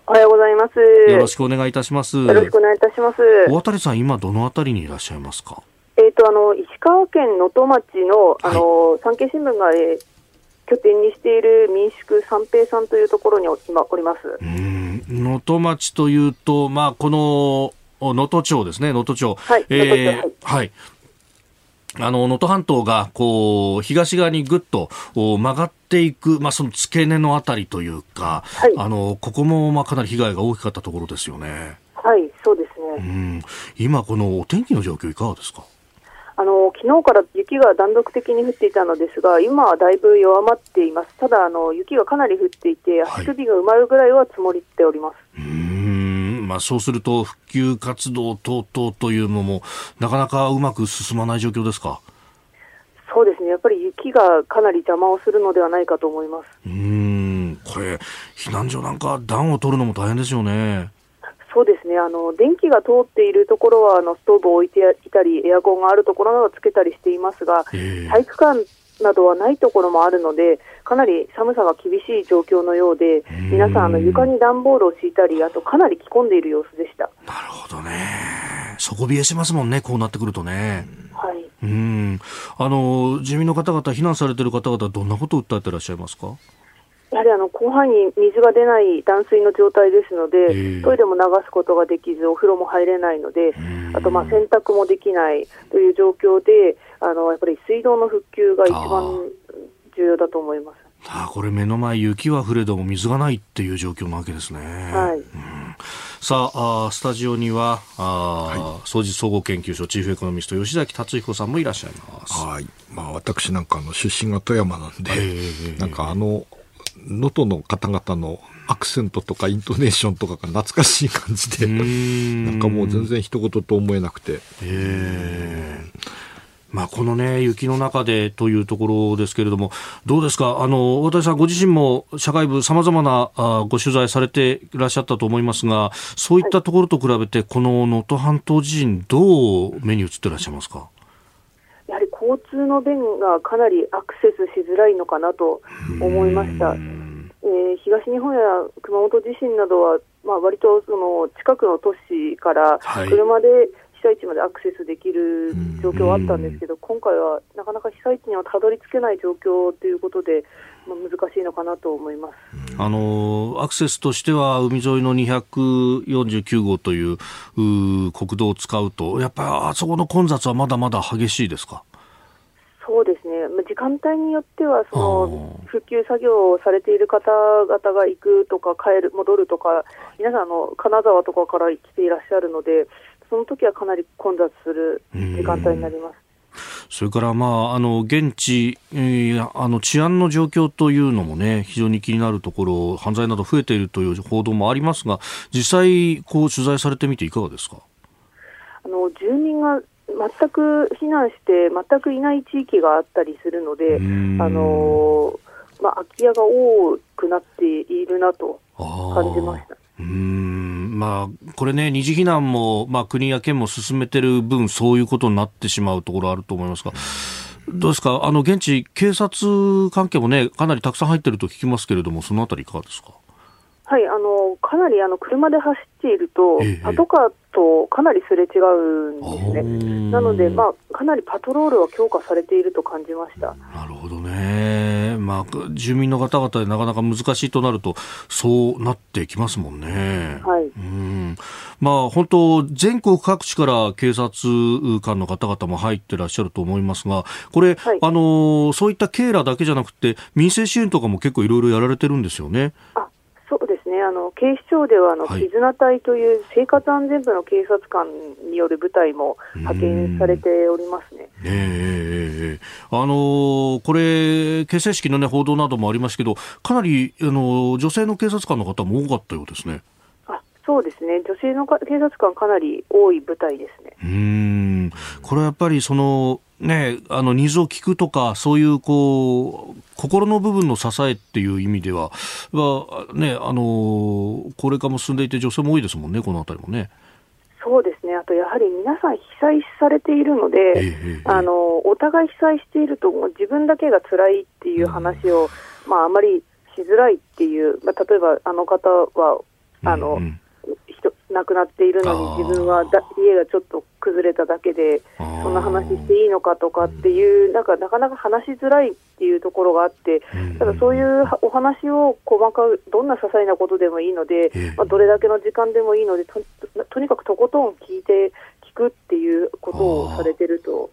おはようございます。よろしくお願いいたします。よろしくお願いいたします。大渡さん今どのあたりにいらっしゃいますか？えっ、とあの石川県能登町のあの、はい、産経新聞が、えー拠点にしている民宿三平さんというところに今おります能登町というと、まあ、この能登町ですね、能登町。はい、えー、はい。あの、能登半島が、こう、東側にぐっと曲がっていく、まあ、その付け根のあたりというか、はい、あの、ここも、まあ、かなり被害が大きかったところですよね。はい、そうですね。うん。今、このお天気の状況いかがですか？あの昨日から雪が断続的に降っていたのですが、今はだいぶ弱まっています。ただあの雪がかなり降っていて、足首が埋まるぐらいは積もっております。はい、うんまあ、そうすると復旧活動等々というのもなかなかうまく進まない状況ですか？そうですね。やっぱり雪がかなり邪魔をするのではないかと思います。うん、これ避難所なんか暖を取るのも大変ですよね。そうですね。あの電気が通っているところはあのストーブを置いていたりエアコンがあるところなどつけたりしていますが、体育館などはないところもあるのでかなり寒さが厳しい状況のようで皆さんあの床に段ボールを敷いたりあとかなり着込んでいる様子でした。なるほどね。底冷えしますもんねこうなってくるとね。はい。うん。あの住民の方々避難されている方々どんなことを訴えていらっしゃいますか？やはりあの広範囲に水が出ない断水の状態ですので、トイレも流すことができず、お風呂も入れないので、あとまあ洗濯もできないという状況で、あのやっぱり水道の復旧が一番重要だと思います。あこれ目の前雪は降れども水がないっていう状況なわけですね。はい、うん、さあ、あスタジオには、あ、はい、総実総合研究所チーフエコノミスト吉崎達彦さんもいらっしゃいます。はい。まあ、私なんかの出身が富山なんで、なんかあの、能登の方々のアクセントとかイントネーションとかが懐かしい感じで、なんかもう全然一言と思えなくて。まあ、このね、雪の中でというところですけれども、どうですか、あの、大谷さんご自身も社会部様々なあご取材されていらっしゃったと思いますが、そういったところと比べて、この能登半島地震、どう目に映ってらっしゃいますか？交通の便がかなりアクセスしづらいのかなと思いました。えー、東日本や熊本地震などは、まあ、割とその近くの都市から車で被災地までアクセスできる状況はあったんですけど、今回はなかなか被災地にはたどり着けない状況ということで、まあ、難しいのかなと思います。あのアクセスとしては、海沿いの249号という国道を使うと、やっぱりあそこの混雑はまだまだ激しいですか？そうですね、時間帯によってはその復旧作業をされている方々が行くとか帰る、戻るとか、皆さんあの、金沢とかから来ていらっしゃるので、その時はかなり混雑する時間帯になります。それから、まあ、あの現地、えー、あの治安の状況というのもね、非常に気になるところ、犯罪など増えているという報道もありますが、実際、こう取材されてみて、いかがですか？あの住民が全く避難して全くいない地域があったりするので、あのまあ、空き家が多くなっているなと感じました。うん。まあ、これね、二次避難も、まあ、国や県も進めてる分、そういうことになってしまうところあると思いますが、どうですか、あの現地、警察関係もね、かなりたくさん入ってると聞きますけれども、そのあたりいかがですか？はい、あのかなりあの車で走っていると、パトカーとかなりすれ違うんですね。なので、まあ、かなりパトロールは強化されていると感じました。なるほどね。まあ、住民の方々でなかなか難しいとなると、そうなってきますもんね。はい。うん。まあ、本当、全国各地から警察官の方々も入ってらっしゃると思いますが、これ、はい、あの、そういった警らだけじゃなくて、民生支援とかも結構いろいろやられてるんですよね。あねあの警視庁ではあの、はい、絆隊という生活安全部の警察官による部隊も派遣されておりますね。えー、あのー、これ、形成式の、ね、報道などもありますけど、かなり、あのー、女性の警察官の方も多かったようですね。あそうですね、女性の警察官、かなり多い部隊ですね。うんこれはやっぱりそのね、あのニーズを聞くとか、そういうこう心の部分の支えっていう意味では、はね、あの高齢化も進んでいて、女性も多いですもんね、このあたりもね。そうですね、あとやはり皆さん被災されているので、えー、あのお互い被災していると、もう自分だけが辛いっていう話を、うん、まあ、あまりしづらいっていう、まあ、例えばあの方は、あの、うんうん亡くなっているのに自分はだ家がちょっと崩れただけでそんな話していいのかとかっていうなんかなかなか話しづらいっていうところがあってただそういうお話を細かくどんな些細なことでもいいので、まあ、どれだけの時間でもいいのでととにかくとことん聞いて聞くっていうことをされてると。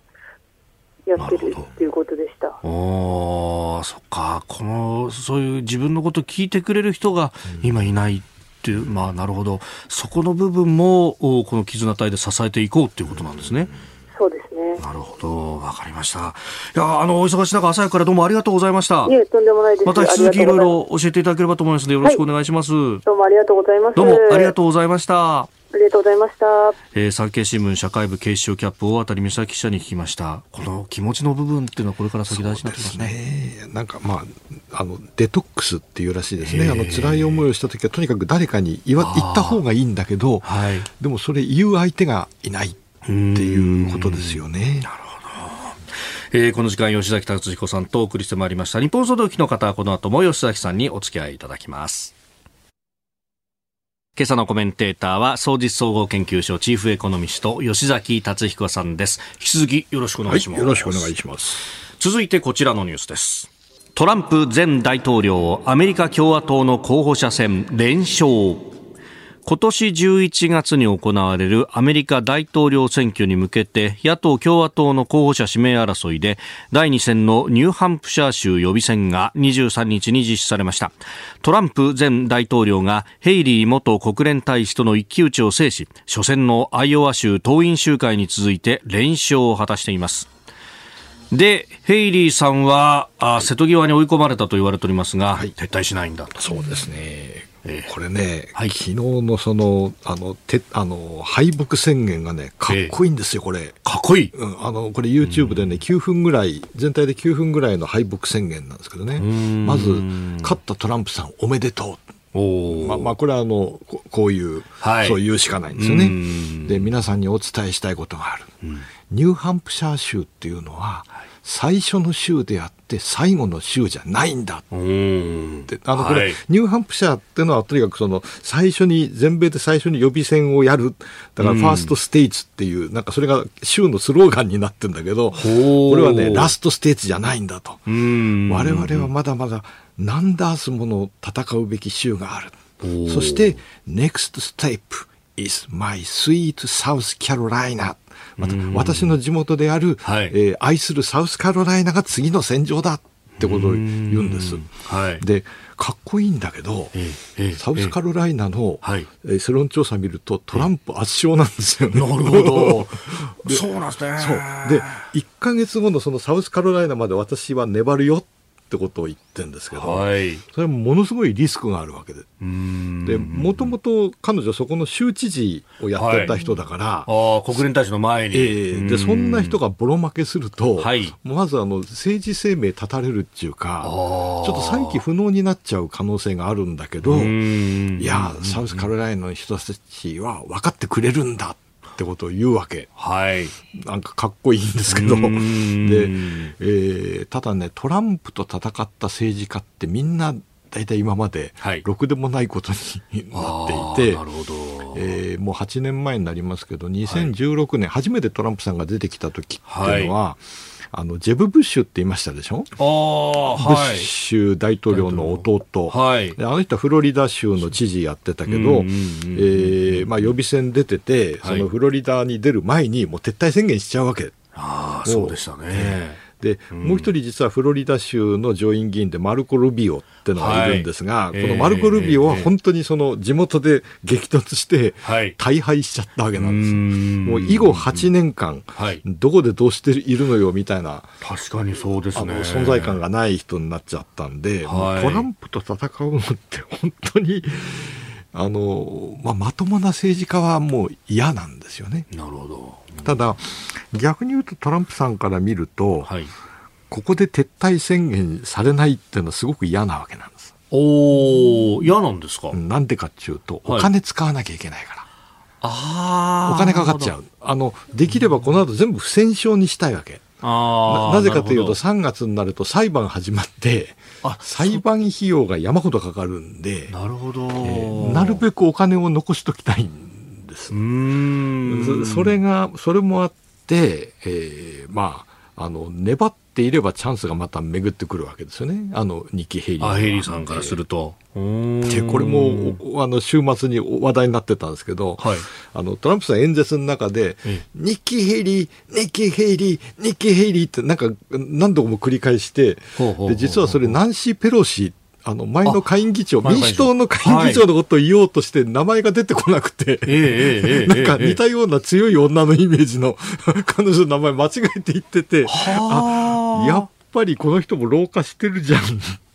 やってるっていうことでした。おそっか、このそういう自分のこと聞いてくれる人が今いないっていう、まあ、なるほど、そこの部分もこの絆隊で支えていこうということなんですね。そうですね。なるほど、わかりました。いや、あの、お忙しい中、朝からどうもありがとうございました。いえ、とんでもないです。また引き続きいろいろ教えていただければと思いますので、よろしくお願いします、はい、どうもありがとうございます。どうもありがとうございました。ありがとうございました。えー、産経新聞社会部警視庁キャップ大渡美咲記者に聞きました。この気持ちの部分っていうのはこれから先大事になってますね。すねなんかまああのデトックスっていうらしいですね。あの辛い思いをした時はとにかく誰かに言わ言った方がいいんだけど、はい、でもそれ言う相手がいないっていうことですよね。なるほど。えー、この時間吉崎達彦さんとお送りしてまいりました日本総動機の方この後も吉崎さんにお付き合いいただきます今朝のコメンテーターは、総実総合研究所チーフエコノミスト、吉崎達彦さんです。引き続きよろしくお願いします。はい、よろしくお願いします。続いてこちらのニュースです。トランプ前大統領、アメリカ共和党の候補者選連勝。今年11月に行われるアメリカ大統領選挙に向けて野党共和党の候補者指名争いで第2戦のニューハンプシャー州予備選が23日に実施されましたトランプ前大統領がヘイリー元国連大使との一騎打ちを制し初戦のアイオワ州党員集会に続いて連勝を果たしていますで、ヘイリーさんはあ瀬戸際に追い込まれたと言われておりますが、はい、撤退しないんだと。そうですね。えー、これね、はい、昨日のその、あの、てあの敗北宣言がね、かっこいいんですよ、これ。かっこいい、うん、あの、これ YouTube でね、9分ぐらい、全体で9分ぐらいの敗北宣言なんですけどね。まず、勝ったトランプさんおめでとう。おままあ、これはあのこういう、はい、そう言うしかないんですよね。で皆さんにお伝えしたいことがある、うん、ニューハンプシャー州っていうのは、最初の州であって最後の州じゃないんだ。ってあのこれ、はい、ニューハンプシャーっていうのはとにかくその最初に全米で最初に予備選をやる。だからファーストステージっていう、うなんかそれが州のスローガンになってるんだけどこれはねラストステージじゃないんだと。我々はまだまだ何ダースもの戦うべき州がある。そして NEXT STEP is my sweet South Carolina また私の地元である、はい、えー、愛するサウスカロライナが次の戦場だってことを言うんです。はい、でかっこいいんだけど、ええ、サウスカロライナの、え世論調査見るとトランプ圧勝なんですよね。なるほど。そうなんですね。そうで1か月後のそのサウスカロライナまで私は粘るよっってことを言ってるんですけど、はい、それはものすごいリスクがあるわけで。で、もともと彼女そこの州知事をやってた人だから、はい、あ国連大使の前に。えー、で、そんな人がボロ負けすると、はい、まずあの政治生命絶たれるっていうか、ちょっと再起不能になっちゃう可能性があるんだけど、いや、サウスカロライナの人たちは分かってくれるんだってことを言うわけ。はい。なんかかっこいいんですけど。で、えー、ただね、トランプと戦った政治家ってみんな大体今までろくでもないことになっていて、なるほどえー、もう8年前になりますけど2016年、はい、初めてトランプさんが出てきた時っていうのは、はいあのジェブ・ブッシュって言いましたでしょ？あ、ブッシュ大統領の弟、はい、あの人はフロリダ州の知事やってたけど、えまあ、予備選出てて、そのフロリダに出る前にもう撤退宣言しちゃうわけ。あそうでしたね。で、もう一人実はフロリダ州の上院議員でマルコ・ルビオっていうのがい。るんですが、はい、このマルコ・ルビオは本当にその地元で激突して大敗しちゃったわけなんです。もう以後8年間、どこでどうしているのよみたいな、確かにそうですね。存在感がない人になっちゃったんで、はい、トランプと戦うのって本当に、あの、まあ、まともな政治家はもう嫌なんですよね。なるほど。ただ、逆に言うとトランプさんから見ると、はい、ここで撤退宣言されないっていうのはすごく嫌なわけなんです。おお嫌なんですか？なんでかっていうと、お金使わなきゃいけないから。ああ。お金かかっちゃう。あの、できればこの後全部不戦勝にしたいわけ。ななぜかというと3月になると裁判始まって裁判費用が山ほどかかるんでなるほど、えー、なるべくお金を残しときたいんです。うん。それがそれもあって、えー、まああの粘っていればチャンスがまた巡ってくるわけですよね。あのニッキー・ヘイリーあヘイリーさんからすると。でこれもあの週末に話題になってたんですけど、はい、あのトランプさん演説の中で、ニッキー・ヘイリー、ニッキー・ヘイリー、ニッキー・ヘイリーってなんか何度も繰り返して、で実はそれナンシー・ペロシあの前の下院議長、民主党の下院議長のことを言おうとして、名前が出てこなくて、なんか似たような強い女のイメージの彼女の名前間違えて言ってて、あやっぱりこの人も老化してるじゃん。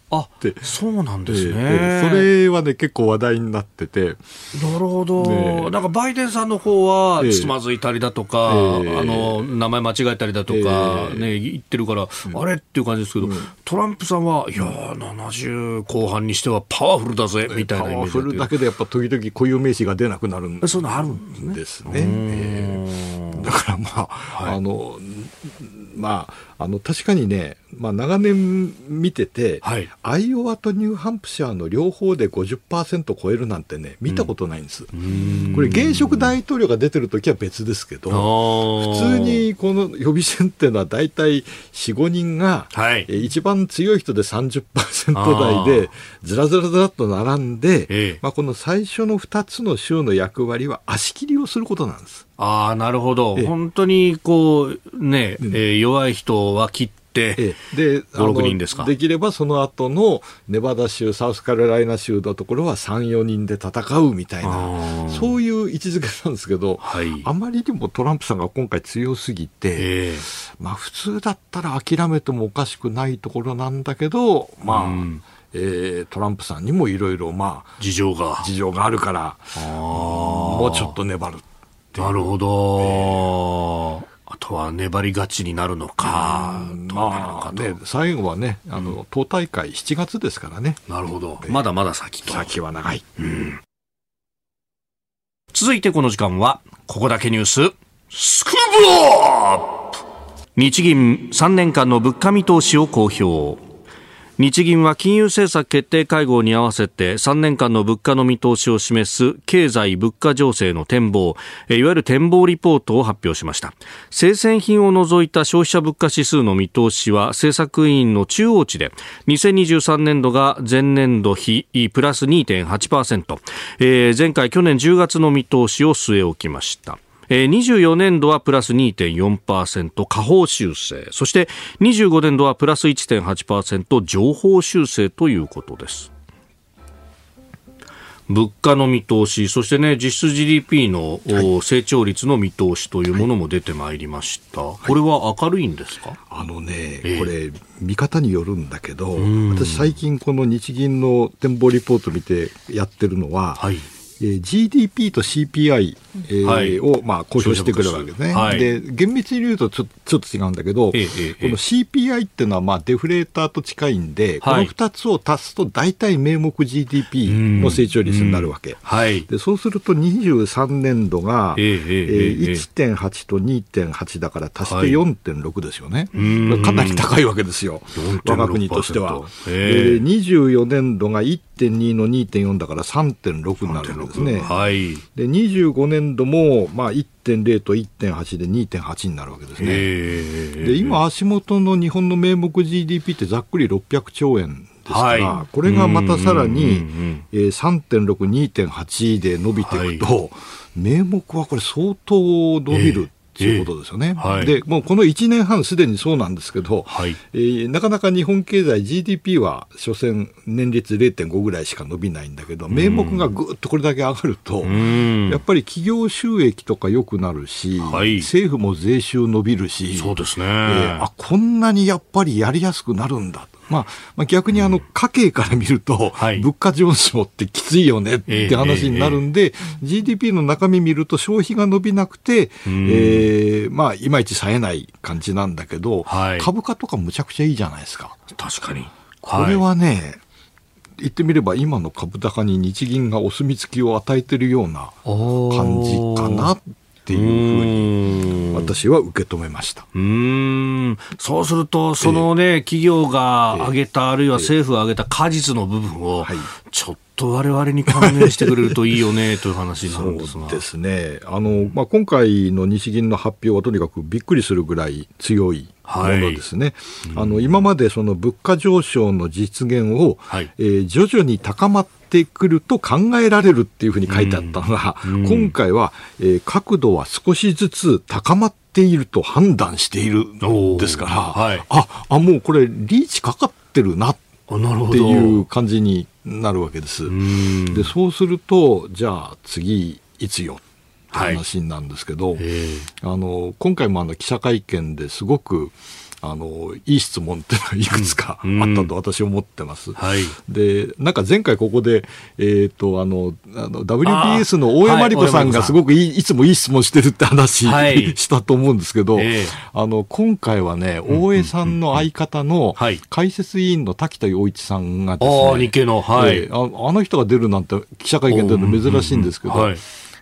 あって。そうなんですね、えー、それはね結構話題になってて。なるほど、ね、なんかバイデンさんの方はつまずいたりだとか、えー、あの名前間違えたりだとか、えー、ね、言ってるから、うん、あれっていう感じですけど、うん、トランプさんはいや70後半にしてはパワフルだぜみたいなパワフルだけどやっぱ時々固有名詞が出なくなるんそうあるんですね。ですね。だからまあ、はい、あのまあ、あの確かにねまあ、長年見てて、はい、アイオワとニューハンプシャーの両方で50%超えるなんてね、見たことないんです。うん、これ、現職大統領が出てるときは別ですけど、普通にこの予備選っていうのは、大体4、5人が、はい、一番強い人で30%台で、ずらずらずらっと並んで、ええ、まあ、この最初の2つの州の役割は足切りをすることなんです。ああ、なるほど。本当に、こう、ね、えー、弱い人は切って、で、5、6人ですか。できればその後のネバダ州、サウスカロライナ州のところは3、4人で戦うみたいな、そういう位置づけなんですけど、はい、あまりにもトランプさんが今回強すぎて、まあ普通だったら諦めてもおかしくないところなんだけど、まあ、うんえー、トランプさんにもいろいろ、まあ、事情が。事情があるから、もうちょっと粘るなるほど。えーあとは粘りがちになるのか、まあね、最後はね、あの、党大会7月ですからね。なるほど。まだまだ先と。先は長い。うん、続いてこの時間は、ここだけニュース、スクープアップ日銀3年間の物価見通しを公表。日銀は金融政策決定会合に合わせて3年間の物価の見通しを示す経済物価情勢の展望いわゆる展望リポートを発表しました。生鮮品を除いた消費者物価指数の見通しは政策委員の中央値で2023年度が前年度比プラス2.8%、えー、前回去年10月の見通しを据え置きました。24年度はプラス2.4%下方修正。そして25年度はプラス1.8%上方修正ということです。物価の見通し、そしてね、実質 GDP の、はい、成長率の見通しというものも出てまいりました。はい、これは明るいんですか？あのね、えー、これ、見方によるんだけど、私最近この日銀の展望リポート見てやってるのは、はい、え GDP と CPI、えーはい、を、まあ、公表してくるわけですね。はい、で、厳密に言うとちょちょっと違うんだけど、ええ、この CPI っていうのは、まあ、デフレーターと近いんで、はい、この2つを足すと大体名目 GDP の成長率になるわけ。はい、でそうすると23年度が、えー、1.8と2.8だから足して4.6ですよね。かなり高いわけですよ。我が国としては。えー、24年度が1.2の2.4だから3.6になるわけですね。はい、で25年度も、まあ、1.0と1.8で2.8になるわけですね。で今、足元の日本の名目 GDP ってざっくり600兆円ですから、はい、これがまたさらに、えー、3.6、2.8で伸びていくと、はい、名目はこれ相当伸びるということですよね。えーはい、で、もうこの1年半すでにそうなんですけど、はい、えー、なかなか日本経済 GDP は所詮年率0.5ぐらいしか伸びないんだけど、名目がぐっとこれだけ上がると、やっぱり企業収益とか良くなるし、はい、政府も税収伸びるし、そうですね、えー、あこんなにやっぱりやりやすくなるんだまあ、まあ、逆にあの家計から見ると、物価上昇ってきついよねって話になるんで、GDP の中身見ると消費が伸びなくて、えー、まあ、いまいち冴えない感じなんだけど、はい、株価とかむちゃくちゃいいじゃないですか。確かに。これはね、言ってみれば今の株高に日銀がお墨付きを与えてるような感じかなっていうふうに私は受け止めました。うん。そうすると、そのね、えー、企業が挙げた、あるいは政府が挙げた果実の部分を、ちょっと我々に還元してくれるといいよねという話なんですそうですね。あの、まあ、今回の日銀の発表はとにかくびっくりするぐらい強いものですね、はい、あの今までその物価上昇の実現を、はい、えー、徐々に高まってくると考えられるっていうふうに書いてあったのが、うん、今回は、えー、角度は少しずつ高まっていると判断しているですから、はい、ああもうこれリーチかかってるなっていう感じになるわけです。でそうするとじゃあ次いつよ話なんですけど、はい、あの今回もあの記者会見ですごくあのいい質問っていうのがいくつかあったと私は思ってます。うんはい、でなんか前回ここで、えーと、あのあの WBS の大江真理子さんがすごくいい,、い、つもいい質問してるって話、はい、したと思うんですけど、えー、あの今回はね大江さんの相方の解説委員の滝田洋一さんがですね、日系の、ああの人が出るなんて記者会見での珍しいんですけど、はい、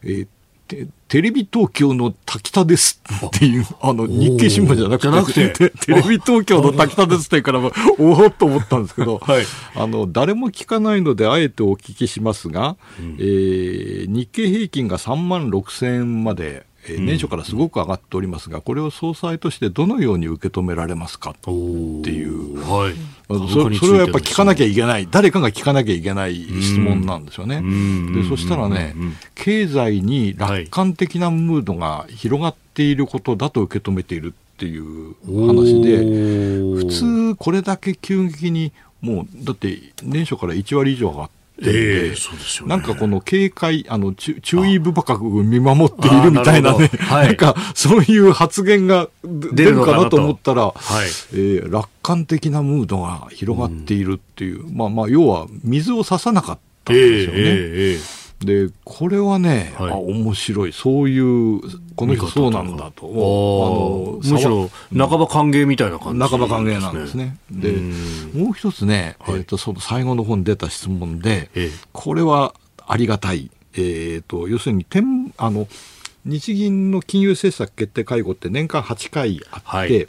えーテレビ東京の滝田ですっていう、あの、日経新聞じゃなくて、て？テレビ東京の滝田ですってからも、おおっと思ったんですけど、はい、あの、誰も聞かないので、あえてお聞きしますが、うん、えー、日経平均が3万6千円までえ年初からすごく上がっておりますが、これを総裁としてどのように受け止められますか？っていう、はい、そそれはやっぱ聞かなきゃいけない、誰かが聞かなきゃいけない質問なんですよね。でそしたらね、経済に楽観的なムードが広がっていることだと受け止めているっていう話で、普通、これだけ急激にもうだって年初から1割以上上がって。えー、そうですよ、ね、なんかこの警戒、あの注意深く見守っているみたいなね、な はい、なんかそういう発言が出るかなと思ったら、はい。えー、楽観的なムードが広がっているっていう、うん、まあまあ、要は水を差さなかったんですよね。えーえーでこれはね、はい、あ面白い。そういうこの人そうなんだと。あのむしろ半ば歓迎みたいな感じ、半ば歓迎なんですね。でもう一つね、はい、えーと、その最後の方に出た質問で、ええ、これはありがたい、えーと、要するに天あの日銀の金融政策決定会合って年間8回あって、はい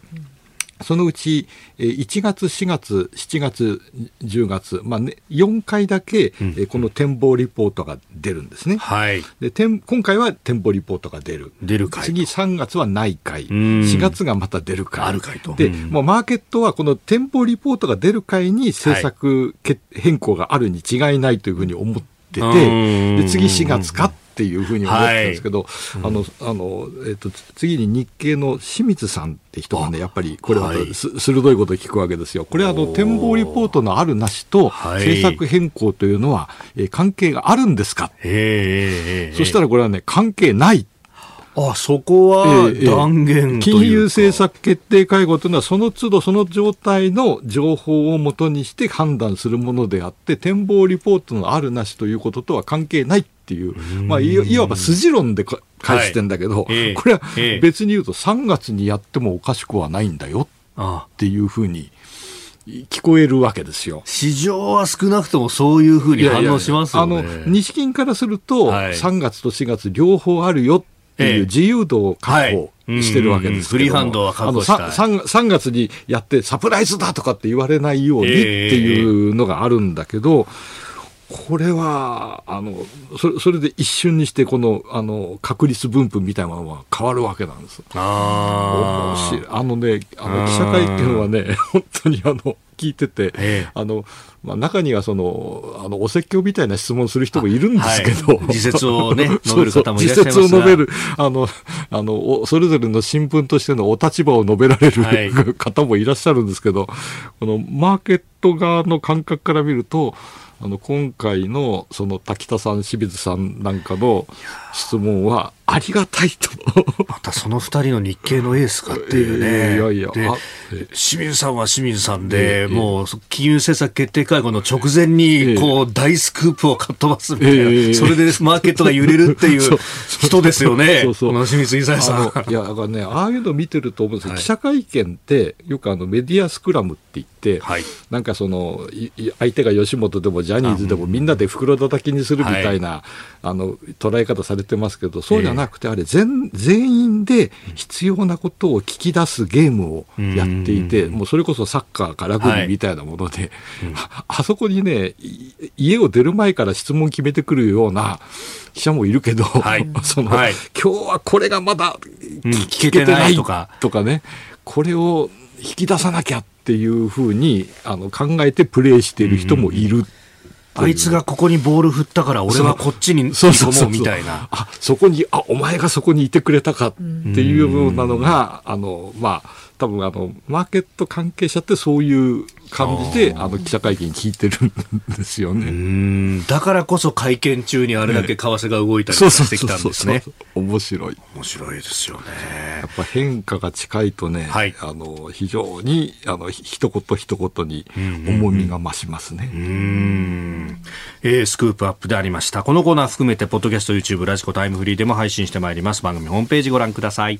そのうち1月、4月、7月、10月、まあね、4回だけこの展望リポートが出るんですね。はい、で今回は展望リポートが出る。出る次3月はない回、4月がまた出る回。ある回と。で、もうマーケットはこの展望リポートが出る回に政策変更があるに違いないというふうに思ってて、で次4月かっていうふうに思ってたんですけど、はい。あのあのえっと、次に日経の清水さんって人がね、やっぱりこれは、はい、鋭いことを聞くわけですよ。これはあの展望リポートのあるなしと政策変更というのは、えー、関係があるんですか、そしたらこれはね、関係ない。あそこは断言、えー、金融政策決定会合というのは、その都度その状態の情報をもとにして判断するものであって、展望リポートのあるなしということとは関係ないっていう、まあ、いわば筋論で返してんだけど、はい、これは別に言うと3月にやってもおかしくはないんだよっていうふうに。聞こえるわけですよ。市場は少なくともそういうふうに反応しますよね。いやいやあの、日銀からすると、3月と4月両方あるよっていう自由度を確保してるわけですけど、フリーハンドは確保した 3, 3, 月にやってサプライズだとかって言われないようにっていうのがあるんだけど、これはあのそれそれで一瞬にしてこのあの確率分布みたいなものは変わるわけなんです。ああのねあの記者会見はね本当にあの聞いてて、ええ、あのまあ、中にはそのあのお説教みたいな質問する人もいるんですけど、はい、自説を、ね、述べる方もいらっしゃいます自説を述べる。あのあのそれぞれの新聞としてのお立場を述べられる、はい、方もいらっしゃるんですけどこのマーケット側の感覚から見るとあの今回のその滝田さん清水さんなんかの質問はありがたいと。またその二人の日系のエースかっていうね、えー、いやいや清水さんは清水さんで、えー、もう金融政策決定会合の直前にこう大スクープをかっ飛ばすみたいな、えー、それで マーケットが揺れるっていう人ですよね。そうそう。この清水伊さん。いやだからねああいうの見てると思うんですよ、はい、記者会見ってよくあのメディアスクラムって言って、はい、なんかその相手が吉本でもジャニーズでもみんなで袋叩きにするみたいな、はい、あの捉え方されてますけどそうじゃなくてあれ全全員で必要なことを聞き出すゲームをやっていて、もうそれこそサッカーかラグビーみたいなもので、はい。あそこにね家を出る前から質問決めてくるような記者もいるけど、はい、その、はい、今日はこれがまだ聞けてないとか。とかねこれを引き出さなきゃっていうふうにあの考えてプレーしている人もいる。あいつがここにボール振ったから俺はこっちに そうそうみたいな。あ、そこに、あ、お前がそこにいてくれたかっていうようなのが、あの、まあ、多分あの、マーケット関係者ってそういう感じで、あの、記者会見聞いてるんですよね。だからこそ会見中にあれだけ為替が動いたりしてきたんですね。面白い。面白いですよね。やっぱ変化が近いとね、はい、あの、非常に、あの、一言一言に重みが増しますね。うん。えー、スクープアップでありました。このコーナー含めて、ポッドキャスト、YouTube、ラジコタイムフリーでも配信してまいります。番組ホームページご覧ください。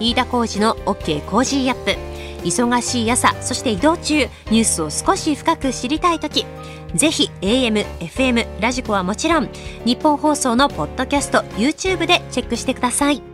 飯田浩司の OK Cozy up。忙しい朝そして移動中ニュースを少し深く知りたい時。ぜひ AM、FM、 radiko はもちろんニッポン放送のポッドキャスト YouTube でチェックしてください。